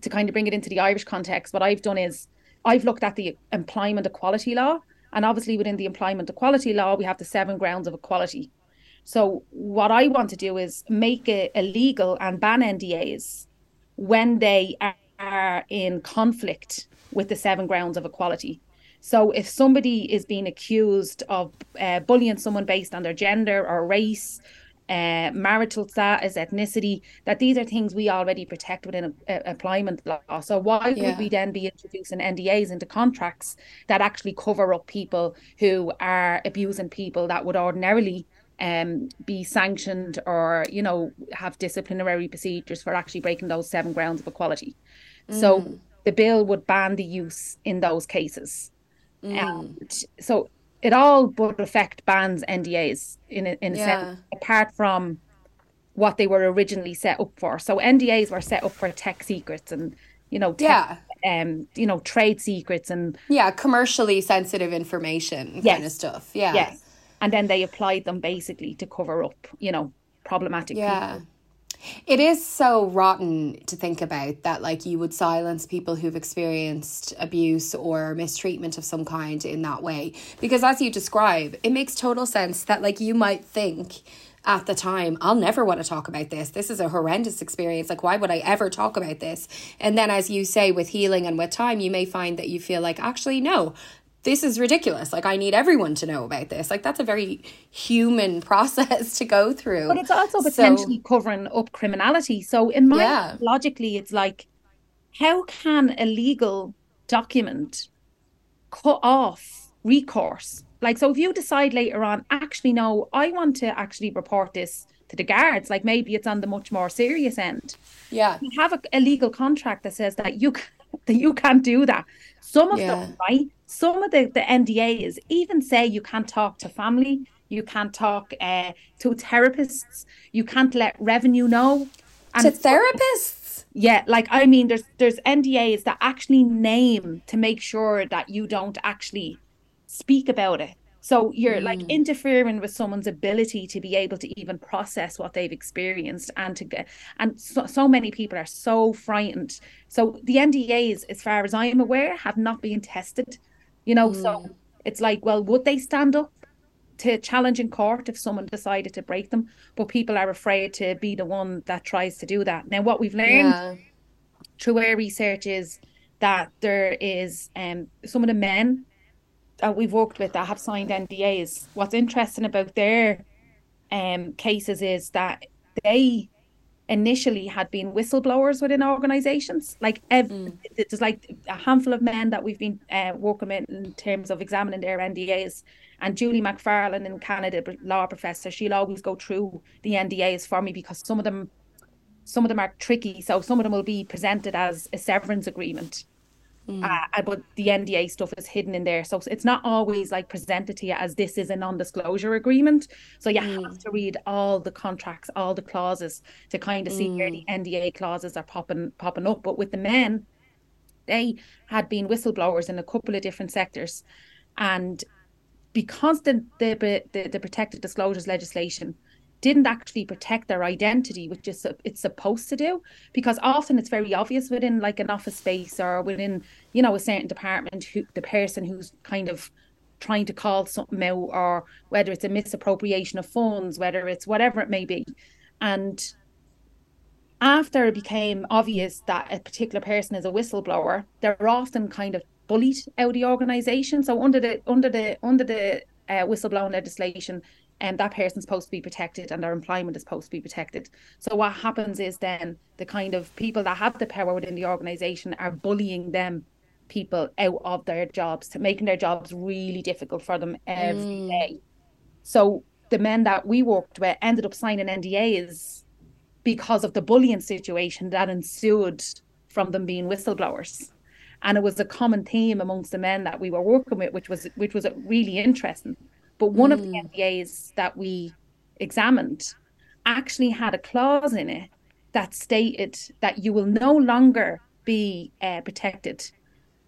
to kind of bring it into the Irish context, what I've done is I've looked at the employment equality law. And obviously, within the employment equality law, we have the seven grounds of equality. So, what I want to do is make it illegal and ban NDAs when they are in conflict with the seven grounds of equality. So, if somebody is being accused of uh, bullying someone based on their gender or race, uh, marital status, ethnicity, that these are things we already protect within uh, employment law. So why Yeah. would we then be introducing NDAs into contracts that actually cover up people who are abusing people that would ordinarily um, be sanctioned or, you know, have disciplinary procedures for actually breaking those seven grounds of equality? So the bill would ban the use in those cases. And so it all but affect bans NDAs in a, in a Yeah. sense, apart from what they were originally set up for. So NDAs were set up for tech secrets and you know tech, um you know trade secrets and Yeah, commercially sensitive information kind of stuff. Yeah. yes, and then they applied them basically to cover up you know problematic Yeah. people. It is so rotten to think about that, like, you would silence people who've experienced abuse or mistreatment of some kind in that way. Because, as you describe, it makes total sense that, like, you might think at the time, I'll never want to talk about this. This is a horrendous experience. Like, why would I ever talk about this? And then, as you say, with healing and with time, you may find that you feel like, actually, no, this is ridiculous. Like, I need everyone to know about this. Like, that's a very human process to go through. But it's also So- potentially covering up criminality. So in my Yeah. logically, it's like, how can a legal document cut off recourse? Like, so if you decide later on, actually, no, I want to actually report this to the guards, like maybe it's on the much more serious end. yeah. You have a, a legal contract that says that you that you can't do that. Some of Yeah. them, right? Some of the, the NDAs even say you can't talk to family, you can't talk uh, to therapists, you can't let revenue know. To therapists? Yeah, like I mean, there's there's NDAs that actually name to make sure that you don't actually speak about it. So you're like interfering with someone's ability to be able to even process what they've experienced and to get and so, so many people are so frightened. So the NDAs, as far as I'm aware, have not been tested. You know, so it's like, well, would they stand up to challenge in court if someone decided to break them? But people are afraid to be the one that tries to do that. Now, what we've learned Yeah. through our research is that there is um some of the men that we've worked with that have signed NDAs. What's interesting about their um cases is that they initially had been whistleblowers within organizations. Like ev- there's like a handful of men that we've been uh, working with in terms of examining their NDAs. And Julie Macfarlane in Canada, law professor, she'll always go through the NDAs for me because some of them some of them are tricky. So some of them will be presented as a severance agreement. Mm. Uh, but the NDA stuff is hidden in there. So it's not always like presented to you as this is a non disclosure agreement. So you mm. have to read all the contracts, all the clauses to kind of see where the mm. NDA clauses are popping popping up. But with the men, they had been whistleblowers in a couple of different sectors. And because the the, the, the protected disclosures legislation didn't actually protect their identity, which is it's supposed to do, because often it's very obvious within like an office space or within you know a certain department who the person who's kind of trying to call something out, or whether it's a misappropriation of funds, whether it's whatever it may be, and after it became obvious that a particular person is a whistleblower, they're often kind of bullied out of the organization. So under the under the under the uh, whistleblowing legislation, and that person's supposed to be protected and their employment is supposed to be protected. So what happens is then the kind of people that have the power within the organization are bullying them people out of their jobs, making their jobs really difficult for them every mm. day. So the men that we worked with ended up signing NDAs because of the bullying situation that ensued from them being whistleblowers. And it was a common theme amongst the men that we were working with, which was which was really interesting but one mm. of the NDAs hmm. that we examined actually had a clause in it that stated that you will no longer be uh, protected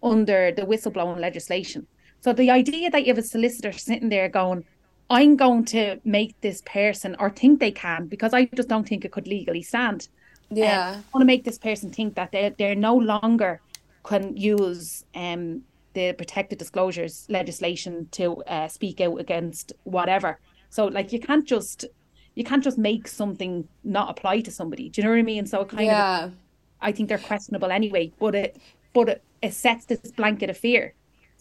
under the whistleblowing legislation. So the idea that you have a solicitor sitting there going, I'm going to make this person or think they can, because I just don't think it could legally stand. Yeah. Um, I want to make this person think that they're, they're no longer can use um, the protected disclosures legislation to uh, speak out against whatever. So like you can't just you can't just make something not apply to somebody. Do you know what I mean? So kind yeah. of I think they're questionable anyway, but it but it, it sets this blanket of fear.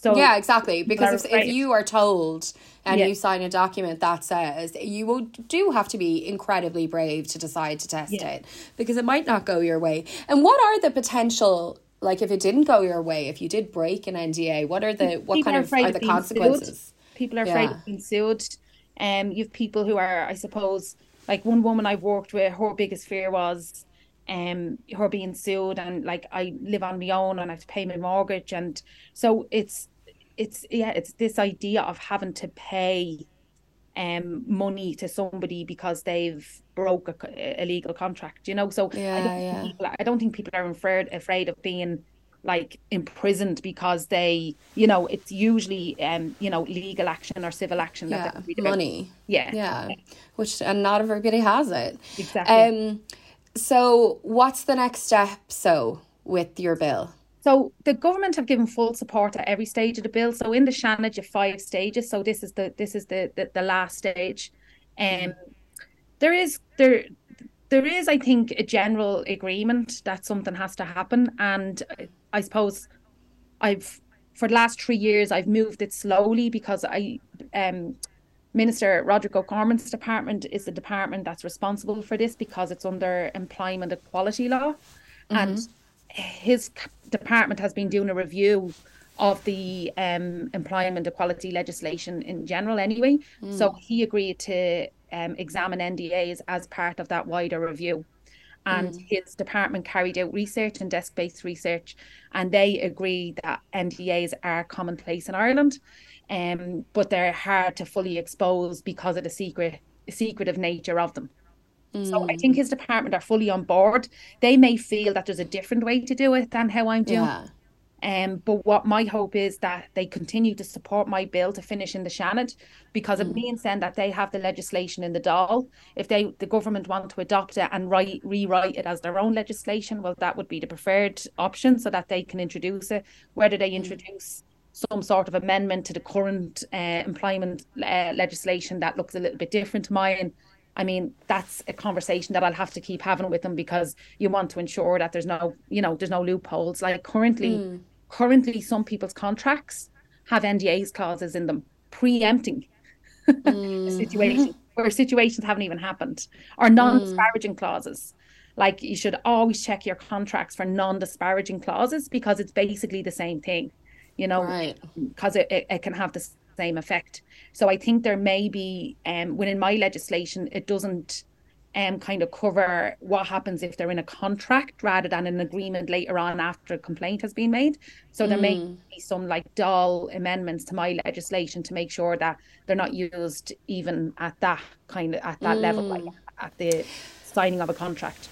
So yeah, exactly. Because if, if you are told and yeah. you sign a document that says you will, do have to be incredibly brave to decide to test yeah. it because it might not go your way. And what are the potential like if it didn't go your way, if you did break an NDA, what are the what People kind of are, are the consequences? Sued. People are afraid yeah. of being sued. Um, you have people who are, I suppose, like one woman I've worked with, her biggest fear was um her being sued and like I live on my own and I have to pay my mortgage and so it's it's yeah it's this idea of having to pay um money to somebody because they've broke a, a legal contract you know? So yeah, I, don't yeah. People, I don't think people are afraid afraid of being like imprisoned because they you know it's usually um you know legal action or civil action yeah, money. Yeah. Yeah which and not everybody has it. Exactly. Um so what's the next step so with your bill so the government have given full support at every stage of the bill. So in the Seanad, you five stages. So this is the this is the the, the last stage. Um, there is there there is, I think, a general agreement that something has to happen, and I suppose I've for the last three years I've moved it slowly because I um Minister Roderick O'Gorman's department is the department that's responsible for this because it's under employment equality law, mm-hmm. and his department has been doing a review of the um, employment equality legislation in general anyway. Mm. So he agreed to um, examine NDAs as part of that wider review. And mm. his department carried out research and desk based research, and they agree that NDAs are commonplace in Ireland, um, but they're hard to fully expose because of the secret secretive nature of them. So I think mm. his department are fully on board. They may feel that there's a different way to do it than how I'm doing. Yeah. Um, but what my hope is that they continue to support my bill to finish in the Seanad, because mm. it means then that they have the legislation in the Dáil. If they the government want to adopt it and write rewrite it as their own legislation, well, that would be the preferred option, so that they can introduce it. Whether they mm. introduce some sort of amendment to the current uh, employment uh, legislation that looks a little bit different to mine, I mean, that's a conversation that I'll have to keep having with them because you want to ensure that there's no, you know, there's no loopholes. Like currently, mm. currently some people's contracts have NDAs clauses in them, preempting mm. a situation where situations haven't even happened, or non-disparaging mm. clauses. Like you should always check your contracts for non-disparaging clauses because it's basically the same thing, you know, because right. it, it, it can have the same effect. So I think there may be um, within my legislation, it doesn't um, kind of cover what happens if they're in a contract rather than an agreement later on after a complaint has been made. So there may be some like dull amendments to my legislation to make sure that they're not used even at that kind of at that level, like at the signing of a contract.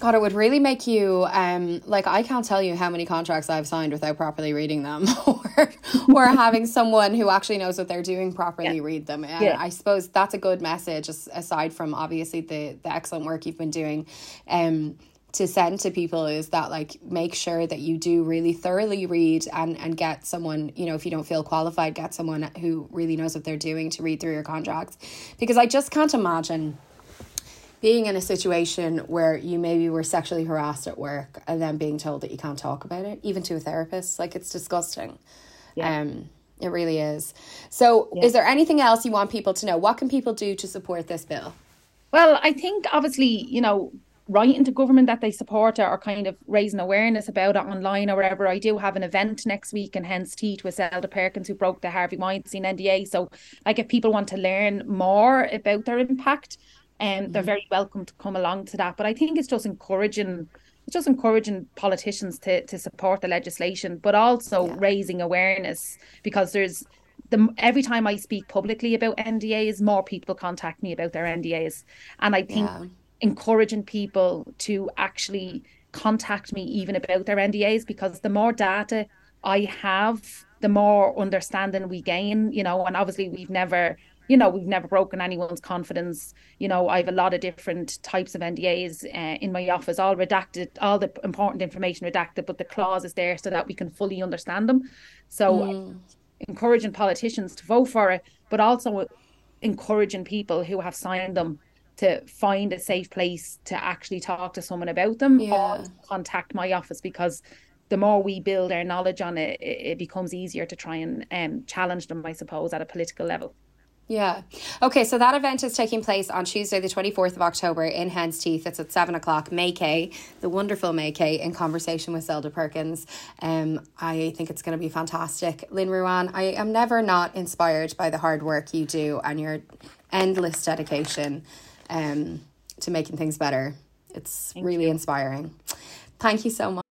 God, it would really make you um like I can't tell you how many contracts I've signed without properly reading them or or having someone who actually knows what they're doing properly Yeah. read them. And Yeah. I suppose that's a good message as- aside from obviously the the excellent work you've been doing um to send to people is that like make sure that you do really thoroughly read and and get someone you know if you don't feel qualified get someone who really knows what they're doing to read through your contracts because I just can't imagine being in a situation where you maybe were sexually harassed at work and then being told that you can't talk about it, even to a therapist, like it's disgusting. Yeah. Um, it really is. So, is there anything else you want people to know? What can people do to support this bill? Well, I think obviously, you know, writing to government that they support it or kind of raising awareness about it online or wherever. I do have an event next week in Hens Teeth with Zelda Perkins who broke the Harvey Weinstein NDA. So like if people want to learn more about their impact, um, they're very welcome to come along to that. But I think it's just encouraging it's just encouraging politicians to to support the legislation, but also raising awareness because there's the every time I speak publicly about NDAs, more people contact me about their NDAs, and I think Yeah. encouraging people to actually contact me even about their NDAs because the more data I have, the more understanding we gain, you know, and obviously we've never you know, we've never broken anyone's confidence. You know, I have a lot of different types of NDAs uh, in my office, all redacted, all the important information redacted, but the clause is there so that we can fully understand them. So, encouraging politicians to vote for it, but also encouraging people who have signed them to find a safe place to actually talk to someone about them Yeah. or contact my office because the more we build our knowledge on it, it, it becomes easier to try and um, challenge them, I suppose, at a political level. Yeah. Okay, so that event is taking place on Tuesday, the 24th of October in Hens Teeth. It's at 7 o'clock. May Kay, the wonderful May Kay, in conversation with Zelda Perkins. Um, I think it's going to be fantastic. Lynn Ruane, I am never not inspired by the hard work you do and your endless dedication um, to making things better. It's really inspiring. Thank you so much.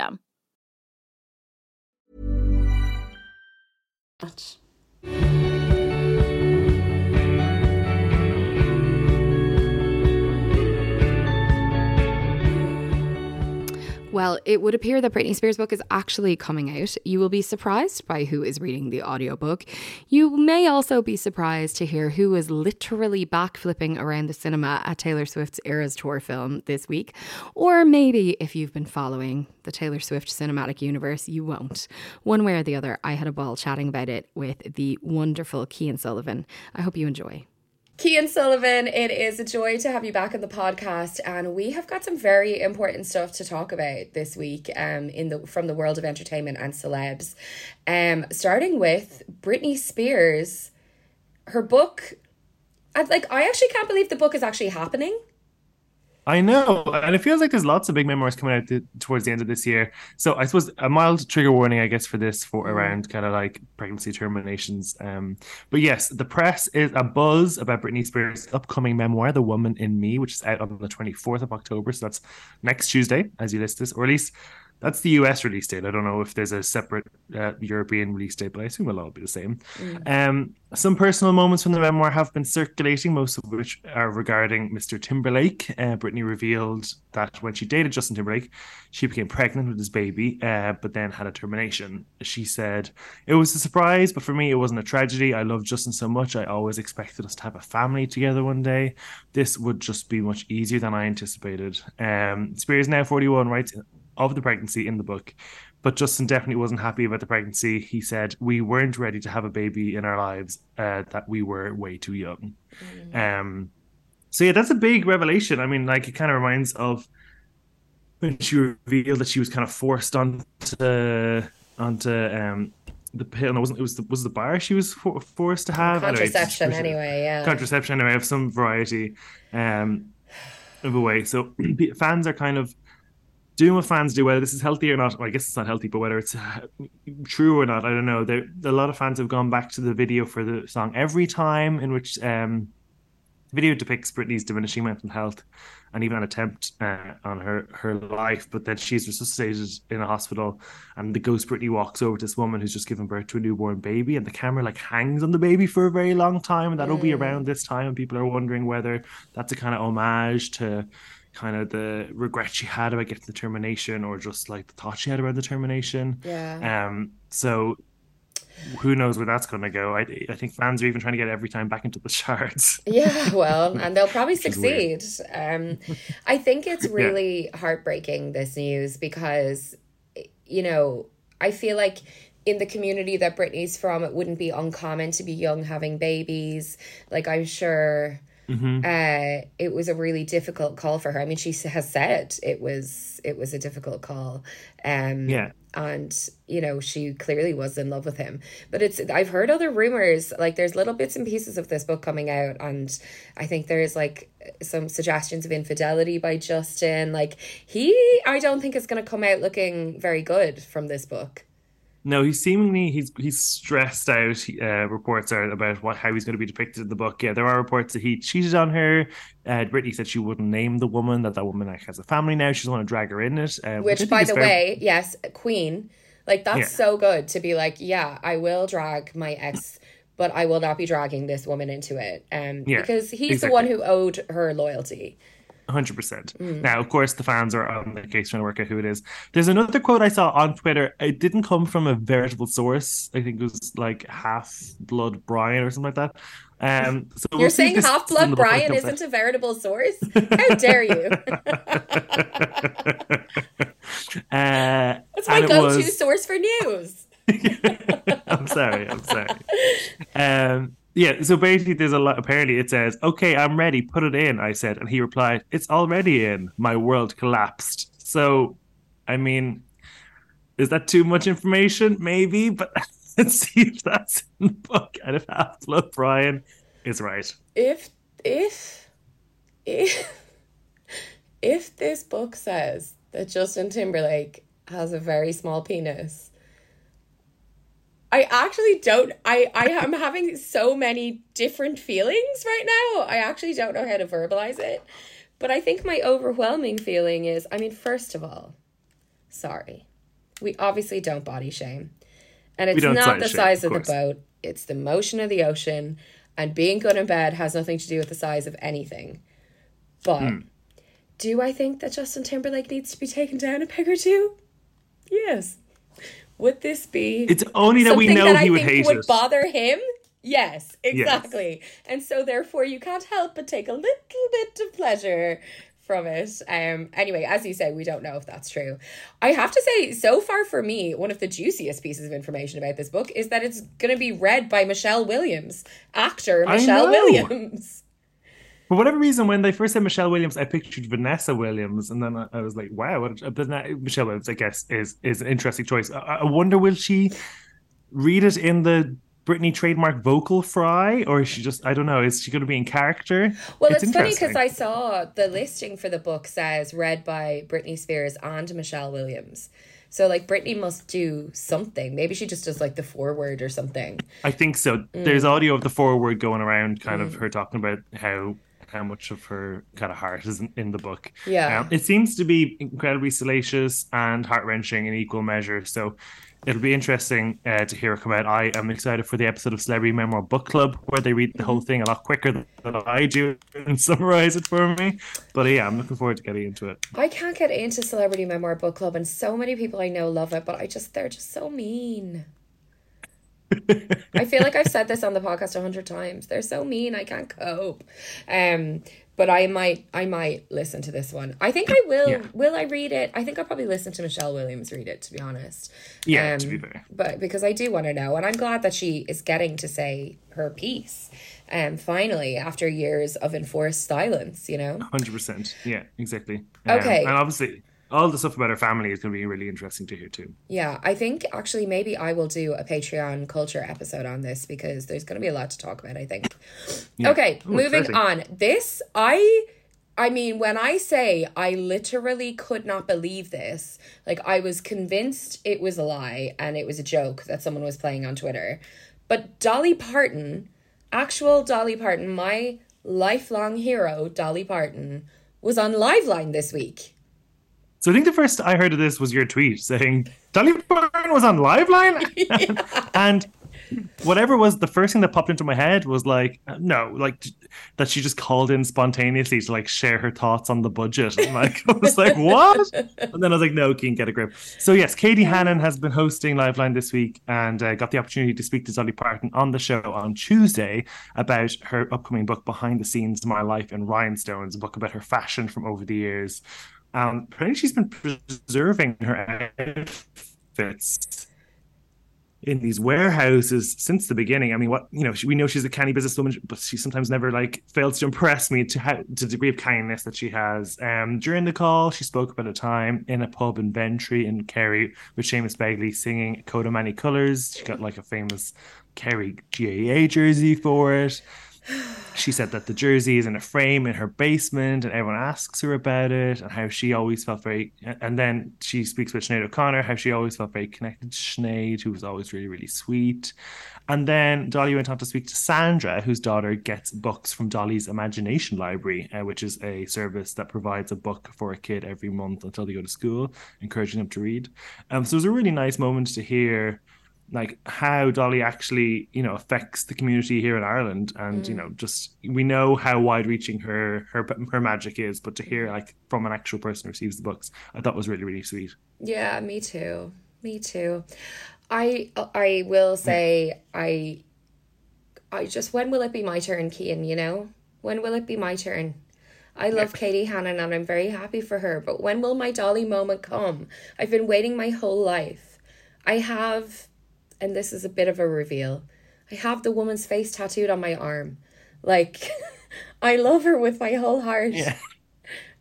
fram. Well, it would appear that Britney Spears' book is actually coming out. You will be surprised by who is reading the audiobook. You may also be surprised to hear who is literally backflipping around the cinema at Taylor Swift's Eras Tour film this week. Or maybe if you've been following the Taylor Swift cinematic universe, you won't. One way or the other, I had a ball chatting about it with the wonderful Cian Sullivan. I hope you enjoy. Cian Sullivan, it is a joy to have you back on the podcast, and we have got some very important stuff to talk about this week. Um, in the from the world of entertainment and celebs, um, starting with Britney Spears, her book. I'd like. I actually can't believe the book is actually happening. I know, and it feels like there's lots of big memoirs coming out th- towards the end of this year. So I suppose a mild trigger warning, I guess, for this for around kind of like pregnancy terminations. Um, but yes, the press is a buzz about Britney Spears' upcoming memoir, "The Woman in Me," which is out on the 24th of October. So that's next Tuesday, as you list this, or at least that's the US release date. I don't know if there's a separate uh, European release date, but I assume it'll all be the same. Um, some personal moments from the memoir have been circulating, most of which are regarding Mr. Timberlake. Uh, Britney revealed that when she dated Justin Timberlake, she became pregnant with his baby, uh, but then had a termination. She said, It was a surprise, but for me, it wasn't a tragedy. I love Justin so much. I always expected us to have a family together one day. This would just be much easier than I anticipated. Um, Spears, now 41, writes of the pregnancy in the book. But Justin definitely wasn't happy about the pregnancy. He said, We weren't ready to have a baby in our lives, uh, that we were way too young. Um, so, yeah, that's a big revelation. I mean, like, it kind of reminds of when she revealed that she was kind of forced onto, onto, um, the pill. No, it wasn't. It was the was the bar she was for, forced to have. Anyway, Contraception, anyway. Yeah. contraception anyway of some variety um of a way so fans are kind of doing what fans do whether this is healthy or not well, i guess it's not healthy but whether it's uh, true or not i don't know. There a lot of fans have gone back to the video for the song every time in which um the video depicts Britney's diminishing mental health and even an attempt uh, on her her life, but then she's resuscitated in a hospital, and the ghost Britney walks over to this woman who's just given birth to a newborn baby, and the camera like hangs on the baby for a very long time, and that'll be around this time, and people are wondering whether that's a kind of homage to kind of the regret she had about getting the termination, or just like the thought she had about the termination. Yeah. Um. So. Who knows where that's going to go? I, I think fans are even trying to get every time back into the charts. Yeah, well, and they'll probably succeed. Um, I think it's really heartbreaking, this news, because, you know, I feel like in the community that Britney's from, it wouldn't be uncommon to be young having babies. Like, I'm sure uh, it was a really difficult call for her. I mean, she has said it was it was a difficult call. Um, Yeah. and you know she clearly was in love with him but it's i've heard other rumors like there's little bits and pieces of this book coming out and i think there's like some suggestions of infidelity by justin like he i don't think is going to come out looking very good from this book No, he's seemingly he's he's stressed out. Uh, reports are about what how he's going to be depicted in the book. Yeah, there are reports that he cheated on her. Uh, Britney said she wouldn't name the woman. That that woman like, has a family now. She's want to drag her in it. Uh, I which by the fair- way yes queen like that's Yeah. so good to be like yeah i will drag my ex but i will not be dragging this woman into it um Yeah, because he's exactly. the one who owed her loyalty hundred percent. Mm. Now, of course, the fans are on the case trying to work out who it is. There's another quote I saw on Twitter. It didn't come from a veritable source. I think it was like Half Blood Brian or something like that. Um, so You're if saying Half Blood the book when it Brian isn't a veritable source? How dare you? uh, That's my and go-to was- source for news. I'm sorry. I'm sorry. Um, yeah. So basically, there's a lot. Apparently, it says, "Okay, I'm ready. Put it in." I said, and he replied, "It's already in. My world collapsed." So, I mean, is that too much information? Maybe, but let's see if that's in the book. And if Half Blood Brian is right. If if if if this book says that Justin Timberlake has a very small penis, I actually don't. I I am having so many different feelings right now. I actually don't know how to verbalize it, but I think my overwhelming feeling is. I mean, first of all, sorry, we obviously don't body shame, and it's don't the shame, size of of, the boat. It's the motion of the ocean, and being good in bed has nothing to do with the size of anything. But Hmm. Do I think that Justin Timberlake needs to be taken down a peg or two? Yes. Would this be? It's only that we know that he I would think hate would it. bother him? Yes, exactly. And so therefore you can't help but take a little bit of pleasure from it. Um anyway, as you say, we don't know if that's true. I have to say, so far for me, one of the juiciest pieces of information about this book is that it's gonna be read by Michelle Williams, actor Michelle. Williams. For whatever reason, when they first said Michelle Williams, I pictured Vanessa Williams, and then I, I was like, "Wow!" What a, Michelle Williams, I guess, is is an interesting choice. I, I wonder will she read it in the Britney trademark vocal fry, or is she just I don't know? Is she going to be in character? Well, it's, funny because I saw the listing for the book says read by Britney Spears and Michelle Williams. So like Britney must do something. Maybe she just does like the foreword or something. I think so. Mm. There's audio of the forward going around, kind of her talking about how how much of her kind of heart is in, in the book. Yeah. Um, it seems to be incredibly salacious and heart wrenching in equal measure. So it'll be interesting uh, to hear it come out. I am excited for the episode of Celebrity Memoir Book Club where they read the Mm-hmm. whole thing a lot quicker than I do and summarize it for me. But yeah, I'm looking forward to getting into it. I can't get into Celebrity Memoir Book Club, and so many people I know love it, but I just they're just so mean. I feel like I've said this on the podcast a hundred times. They're so mean. I can't cope. Um, but I might, I might listen to this one. I think I will. Yeah. Will I read it? I think I'll probably listen to Michelle Williams read it. To be honest. Yeah, to Um, be fair. But because I do want to know, and I'm glad that she is getting to say her piece. Um, finally, after years of enforced silence, you know. Hundred percent. Yeah, exactly. Um, Okay. and obviously, all the stuff about her family is going to be really interesting to hear too. Yeah, I think actually maybe I will do a Patreon culture episode on this because there's going to be a lot to talk about, I think. Okay, Ooh, moving exciting. on. This I I mean, when I say I literally could not believe this, like I was convinced it was a lie and it was a joke that someone was playing on Twitter. But Dolly Parton, actual Dolly Parton, my lifelong hero, Dolly Parton, was on Liveline this week. So I think the first I heard of this was your tweet saying Dolly Parton was on Liveline, and whatever was the first thing that popped into my head was like, no, like that she just called in spontaneously to like share her thoughts on the budget. And like I was like, what? And then I was like, no, can get a grip. So yes, Katie Hannon has been hosting Liveline this week and uh, got the opportunity to speak to Dolly Parton on the show on Tuesday about her upcoming book, Behind the Scenes: My Life in Rhinestones, a book about her fashion from over the years. Um, apparently she's been preserving her outfits in these warehouses since the beginning. I mean, what you know, she, we know she's a canny businesswoman, but she sometimes never like fails to impress me to how to the degree of kindness that she has. Um, during the call, she spoke about a time in a pub in Ventry in Kerry with Seamus Begley singing "Coat of Many Colors." She got like a famous Kerry GAA jersey for it. She said that the jersey is in a frame in her basement, and everyone asks her about it and how she always felt very. And then she speaks with Sinead O'Connor, how she always felt very connected to Sinead, who was always really, really sweet. And then Dolly went on to speak to Sandra, whose daughter gets books from Dolly's Imagination Library, uh, which is a service that provides a book for a kid every month until they go to school, encouraging them to read. Um, so it was a really nice moment to hear like how Dolly actually, you know, affects the community here in Ireland, and you mm. know, just we know how wide-reaching her her her magic is, but to hear like from an actual person who receives the books, I thought was really really sweet. Yeah, me too. Me too. I I will say I I just when will it be my turn, Cian, you know? When will it be my turn? I love Katie Hannon and I'm very happy for her, but when will my Dolly moment come? I've been waiting my whole life. I have and this is a bit of a reveal. I have the woman's face tattooed on my arm. Like I love her with my whole heart. Yeah.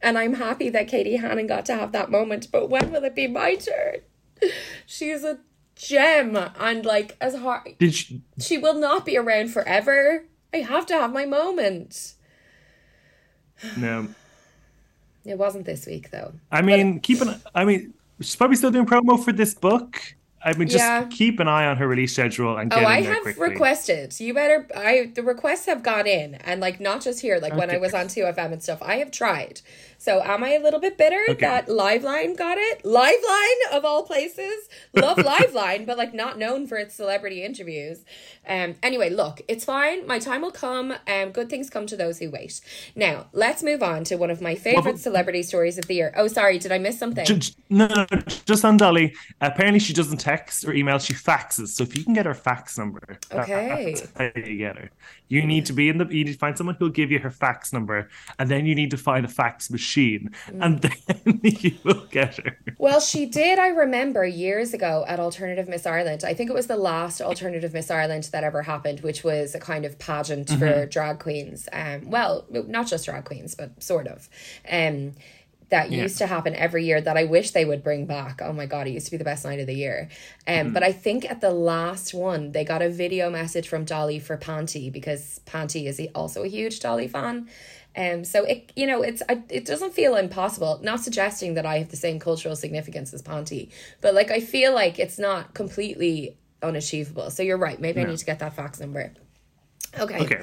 And I'm happy that Katie Hannon got to have that moment, but when will it be my turn? She's a gem and like as hard Did she? she will not be around forever. I have to have my moment. No, It wasn't this week though. I mean, keep an. I mean, she's probably still doing promo for this book. I mean, just Yeah. keep an eye on her release schedule and get Oh, I have quickly. requested. You better. I the requests have gone in, and like not just here. Like when I was on two FM and stuff, I have tried. So am I a little bit bitter Okay. that Liveline got it? Liveline of all places, love Liveline, but like not known for its celebrity interviews. Um. Anyway, look, it's fine. My time will come. Um. Good things come to those who wait. Now let's move on to one of my favorite celebrity stories of the year. Oh, sorry, did I miss something? Ju- ju- No, no, no, just on Dolly. Apparently, she doesn't text or email; she faxes. So if you can get her fax number, Okay. that's how you get her. You need to be in the. You need to find someone who'll give you her fax number, and then you need to find a fax machine, and then you will get her. Well, she did, I remember years ago at Alternative Miss Ireland. I think it was the last Alternative Miss Ireland that ever happened, which was a kind of pageant for Mhm. drag queens. Um, well, not just drag queens, but sort of. Um, that Yeah. used to happen every year that I wish they would bring back. Oh my god, it used to be the best night of the year. Um, Mhm. but I think at the last one they got a video message from Dolly for Panty because Panty is also a huge Dolly fan. Um, so it you know it's I, it doesn't feel impossible. Not suggesting that I have the same cultural significance as Panty, but like I feel like it's not completely unachievable. So you're right. Maybe I need to get that fax number. Okay. Okay.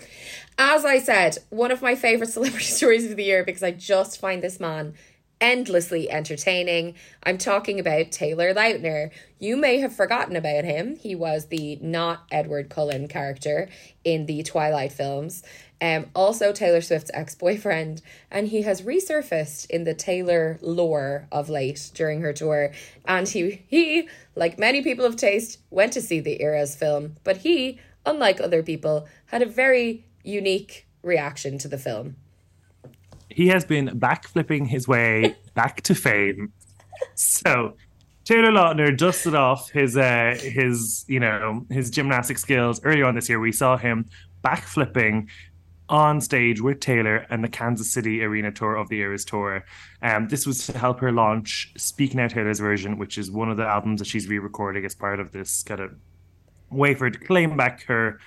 As I said, one of my favorite celebrity stories of the year because I just find this man endlessly entertaining. I'm talking about Taylor Lautner. You may have forgotten about him. He was the not Edward Cullen character in the Twilight films. Um, also Taylor Swift's ex-boyfriend, and he has resurfaced in the Taylor lore of late during her tour. And he he, like many people of taste, went to see the Eras film, but he, unlike other people, had a very unique reaction to the film. He has been backflipping his way back to fame. So Taylor Lautner dusted off his uh his you know his gymnastic skills earlier on this year. We saw him backflipping on stage with Taylor and the Kansas City Arena tour of the Eras tour. Um, this was to help her launch Speak Now Taylor's version, which is one of the albums that she's re-recording as part of this kind of way for to claim back her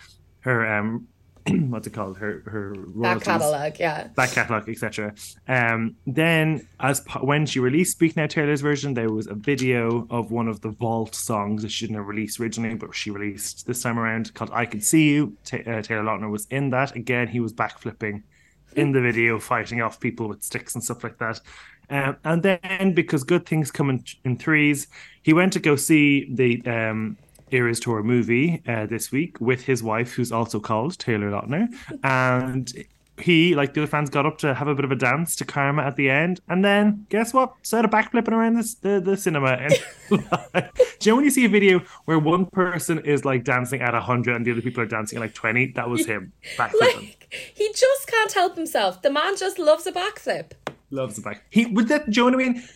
her um what's it called her her royalties catalog, yeah. back catalog, etc. Um, then, as when she released "Speak Now" Taylor's version, there was a video of one of the Vault songs that she didn't release originally, but she released this time around called "I Can See You." Ta uh, Taylor Lautner was in that. Again, he was backflipping in the video, fighting off people with sticks and stuff like that. Um, and then, because good things come in, in threes, he went to go see the um, Eras Tour movie uh, this week with his wife, who's also called Taylor Lautner. And he, like the other fans, got up to have a bit of a dance to Karma at the end. And then, guess what? Started backflipping around this, the, the cinema. And Do you know when you see a video where one person is like dancing at 100 and the other people are dancing at like 20? That was him backflipping. He just can't help himself. The man just loves a backflip. Loves the back. He would that. Do you know what I mean?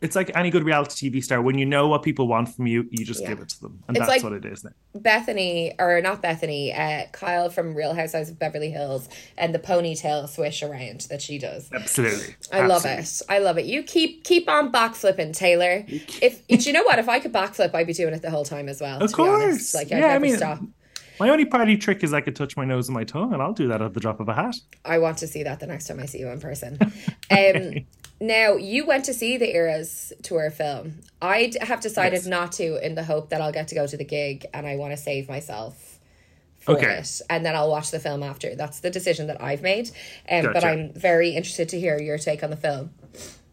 It's like any good reality TV star. When you know what people want from you, you just Yeah. give it to them, and It's that's like- what it is now. Bethany, or not Bethany, uh, Kyle from Real Housewives of Beverly Hills, and the ponytail swish around that she does. Absolutely. I love it. I love it. You keep keep on backflipping, Taylor. If do you know what? If I could backflip, I'd be doing it the whole time as well. Of to be honest. course. like I'd yeah, I never mean, stop. My only party trick is I could touch my nose and my tongue, and I'll do that at the drop of a hat. I want to see that the next time I see you in person. Um, now you went to see the Eras tour film. I have decided Yes. not to, in the hope that I'll get to go to the gig, and I want to save myself for Okay. it, and then I'll watch the film after. That's the decision that I've made. Um, but I'm very interested to hear your take on the film.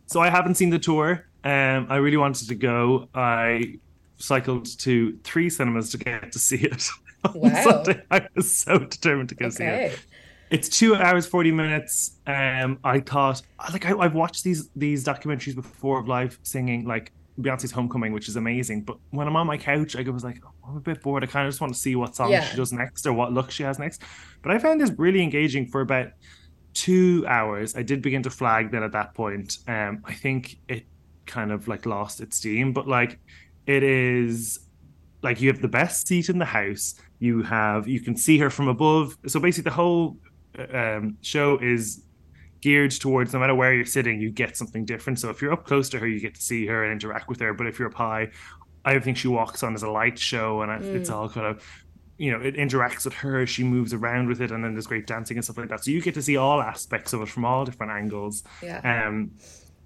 So I haven't seen the tour. Um, I really wanted to go. I cycled to three cinemas to get to see it. Wow. Sunday. I was so determined to go see it. It's two hours forty minutes. Um, I thought like I, I've watched these these documentaries before of live singing, like Beyonce's Homecoming, which is amazing. But when I'm on my couch, I was like, oh, I'm a bit bored. I kind of just want to see what song Yeah. she does next or what look she has next. But I found this really engaging for about two hours. I did begin to flag then at that point. Um, I think it kind of like lost its steam, but like it is like you have the best seat in the house. You have you can see her from above. So basically, the whole uh, um, show is geared towards no matter where you're sitting, you get something different. So if you're up close to her, you get to see her and interact with her. But if you're up high, everything she walks on is a light show, and it- it's Mm. all kind of you know it interacts with her. She moves around with it, and then there's great dancing and stuff like that. So you get to see all aspects of it from all different angles. Yeah. Um,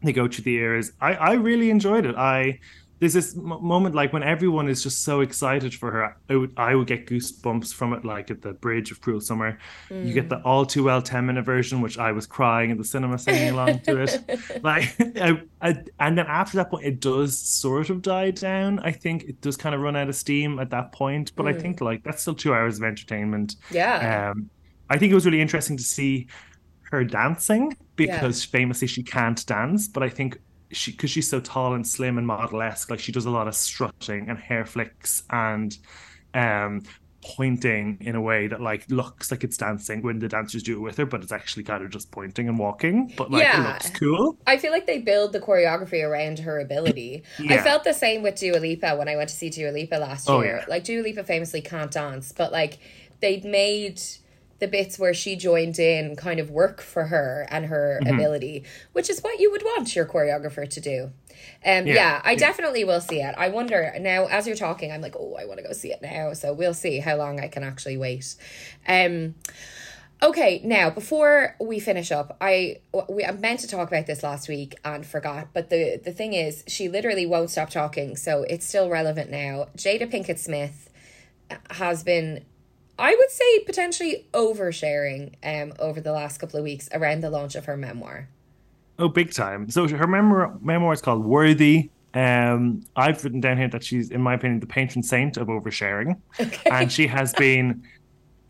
they go through the eras. I I really enjoyed it. I there's this m- moment like when everyone is just so excited for her I would, I would get goosebumps from it like at the bridge of cruel summer. You get the all too well 10 minute version which i was crying in the cinema singing along to it. Like I, I, and then after that point it does sort of die down i think. It does kind of run out of steam at that point but i think like that's still two hours of entertainment. Yeah. um i think it was really interesting to see her dancing because famously she can't dance but i think she because she's so tall and slim and model-esque like she does a lot of strutting and hair flicks and um pointing in a way that like looks like it's dancing when the dancers do it with her but it's actually kind of just pointing and walking but like Yeah. it looks cool I feel like they build the choreography around her ability. I felt the same with Dua Lipa when I went to see Dua Lipa last Oh, year. yeah. Like Dua Lipa famously can't dance, but like they'd made the bits where she joined in kind of work for her and her Mm-hmm. ability, which is what you would want your choreographer to do. Um, yeah, Yeah, I yeah. definitely will see it. I wonder now as you're talking, I'm like, oh, I want to go see it now. So we'll see how long I can actually wait. Um, Okay, now before we finish up, I we I meant to talk about this last week and forgot, but the the thing is, she literally won't stop talking, so it's still relevant now. Jada Pinkett Smith has been, I would say, potentially oversharing um over the last couple of weeks around the launch of her memoir. Oh, big time. So her memoir, memoir is called Worthy. Um, I've written down here that she's, in my opinion, the patron saint of oversharing. And she has been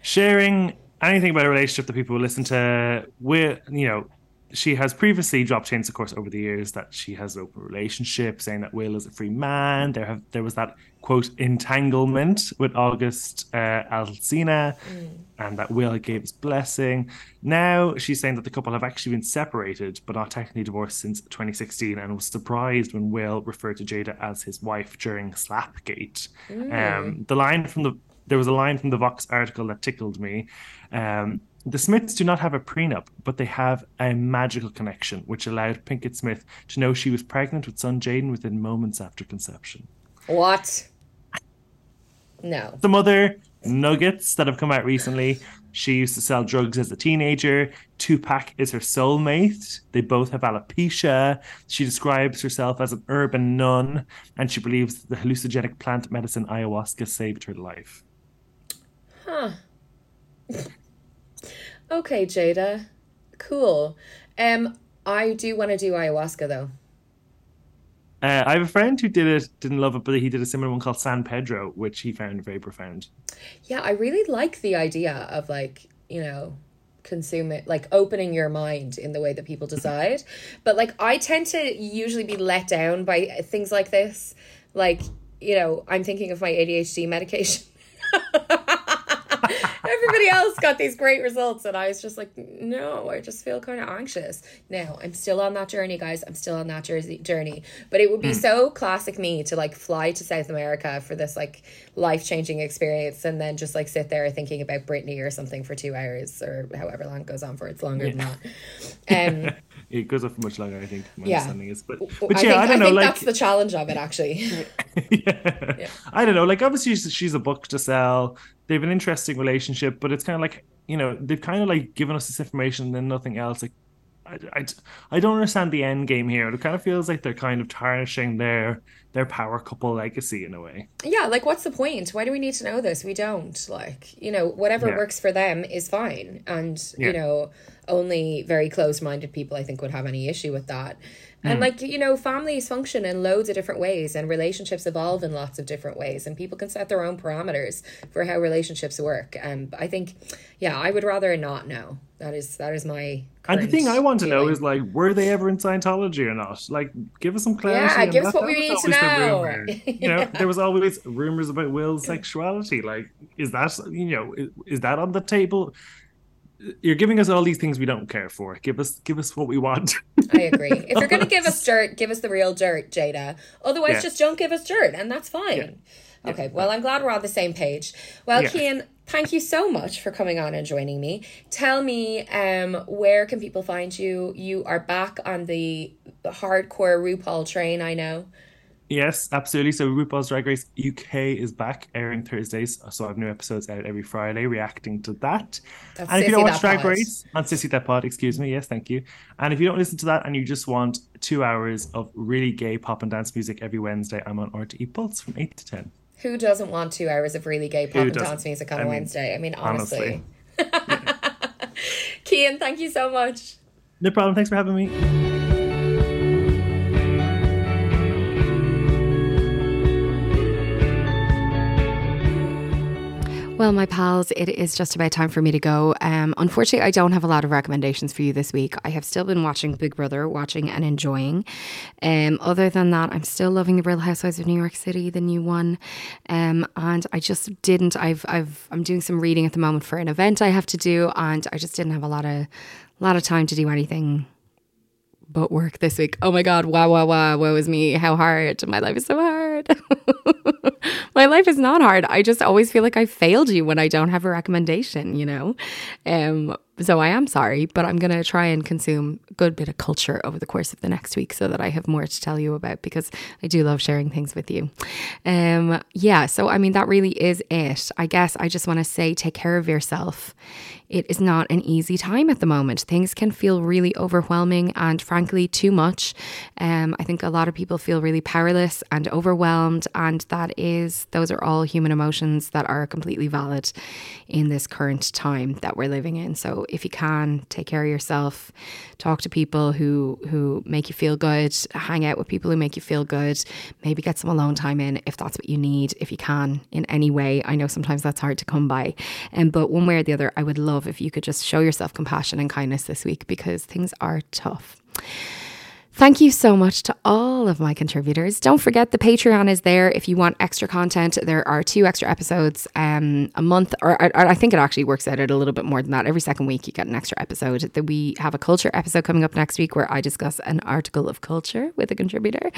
sharing anything about a relationship that people will listen to. With, you know, she has previously dropped hints, of course, over the years that she has an open relationship, saying that Will is a free man. There have there was that quote entanglement with August uh, Alsina, and that Will gave his blessing. Now she's saying that the couple have actually been separated, but not technically divorced since 2016, and was surprised when Will referred to Jada as his wife during Slapgate. Um, the line from the there was a line from the Vox article that tickled me. Um, the Smiths do not have a prenup, but they have a magical connection, which allowed Pinkett Smith to know she was pregnant with son Jaden within moments after conception. What? No. Some other nuggets that have come out recently. She used to sell drugs as a teenager. Tupac is her soulmate. They both have alopecia. She describes herself as an urban nun, and she believes the hallucinogenic plant medicine ayahuasca saved her life. Okay, Jada. Cool. Um, I do want to do ayahuasca though. Uh, I have a friend who did it, didn't love it, but he did a similar one called San Pedro, which he found very profound. Yeah, I really like the idea of like, you know, consume it, like opening your mind in the way that people decide. But like, I tend to usually be let down by things like this. Like, you know, I'm thinking of my ADHD medication. Everybody else got these great results, and I was just like, no, I just feel kind of anxious. Now, I'm still on that journey, guys. I'm still on that jersey journey. But it would be so classic me to like fly to South America for this like life changing experience and then just like sit there thinking about Britney or something for two hours or however long it goes on for. It's longer than that. Um, It goes on for much longer, I think. My Yeah. understanding is, but I but think, yeah, I don't know. think like, that's the challenge of it, actually. yeah. I don't know. Like, obviously, she's, she's a book to sell. They have an interesting relationship, but it's kind of like you know they've kind of like given us this information and then nothing else. Like, I, I, I don't understand the end game here. It kind of feels like they're kind of tarnishing their their power couple legacy in a way. yeah, like what's the point? Why do we need to know this? We don't. Like, you know, whatever Yeah. works for them is fine. And, you know, only very close minded people I think would have any issue with that. Mm. And like, you know, families function in loads of different ways and relationships evolve in lots of different ways and people can set their own parameters for how relationships work. And I think yeah, I would rather not know. That is that is my And the thing I want to know is like, were they ever in Scientology or not? Like, give us some clarity. Yeah, give us what we need to know. You know, there was always rumors about Will's sexuality. Like, is that you know, is, is that on the table? You're giving us all these things we don't care for. Give us, give us what we want. I agree. If you're going to give us dirt, give us the real dirt, Jada. Otherwise, Yeah. just don't give us dirt, and that's fine. Okay, well, I'm glad we're on the same page. Well, Yeah. Cian, thank you so much for coming on and joining me. Tell me, um, where can people find you? You are back on the hardcore RuPaul train, I know. Yes, absolutely. So RuPaul's Drag Race UK is back airing Thursdays. So I have new episodes out every Friday reacting to that. That's and if you don't watch Drag Pod. Race on Sissy That Pod, excuse me, yes, thank you. And if you don't listen to that and you just want two hours of really gay pop and dance music every Wednesday, I'm on RTE Pulse from 8 to 10. Who doesn't want two hours of really gay pop Who and doesn't? dance music on I a mean, Wednesday? I mean, honestly. honestly. Cian, thank you so much. No problem. Thanks for having me. Well, my pals, it is just about time for me to go. Um, unfortunately, I don't have a lot of recommendations for you this week. I have still been watching Big Brother, watching and enjoying. Um, other than that, I'm still loving the Real Housewives of New York City, the new one. Um, and I just didn't. I've, I've, I'm doing some reading at the moment for an event I have to do, and I just didn't have a lot of, lot of time to do anything but work this week. Oh my God, wow, wow, wow, woe is me. How hard. My life is so hard. my life is not hard. I just always feel like I failed you when I don't have a recommendation, you know? Um, so I am sorry, but I'm going to try and consume a good bit of culture over the course of the next week so that I have more to tell you about because I do love sharing things with you. Um, yeah, so I mean, that really is it. I guess I just want to say take care of yourself. It is not an easy time at the moment. Things can feel really overwhelming and, frankly, too much. Um, I think a lot of people feel really powerless and overwhelmed, and that is, those are all human emotions that are completely valid in this current time that we're living in. So, if you can, take care of yourself, talk to people who who make you feel good, hang out with people who make you feel good, maybe get some alone time in if that's what you need, if you can in any way. I know sometimes that's hard to come by, um, but one way or the other, I would love if you could just show yourself compassion and kindness this week because things are tough. Thank you so much to all of my contributors. Don't forget the Patreon is there if you want extra content. There are two extra episodes um, a month, or, or I think it actually works out at a little bit more than that. Every second week, you get an extra episode. That we have a culture episode coming up next week where I discuss an article of culture with a contributor.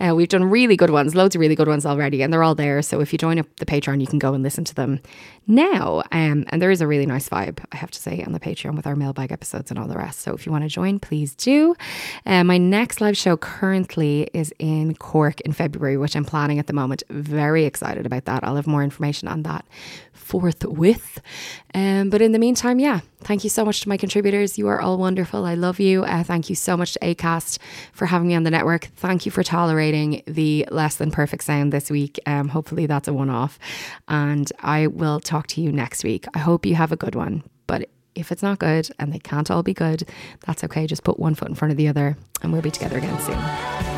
Uh, we've done really good ones, loads of really good ones already, and they're all there. So if you join up the Patreon, you can go and listen to them now. Um, and there is a really nice vibe, I have to say, on the Patreon with our mailbag episodes and all the rest. So if you want to join, please do. Uh, my next live show currently is in Cork in February, which I'm planning at the moment. Very excited about that. I'll have more information on that forthwith. Um, but in the meantime, yeah, thank you so much to my contributors. You are all wonderful. I love you. Uh, thank you so much to ACAST for having me on the network. Thank you for tolerating the less than perfect sound this week. Um, hopefully, that's a one off. And I will talk to you next week. I hope you have a good one. But if it's not good and they can't all be good, that's okay. Just put one foot in front of the other and we'll be together again soon.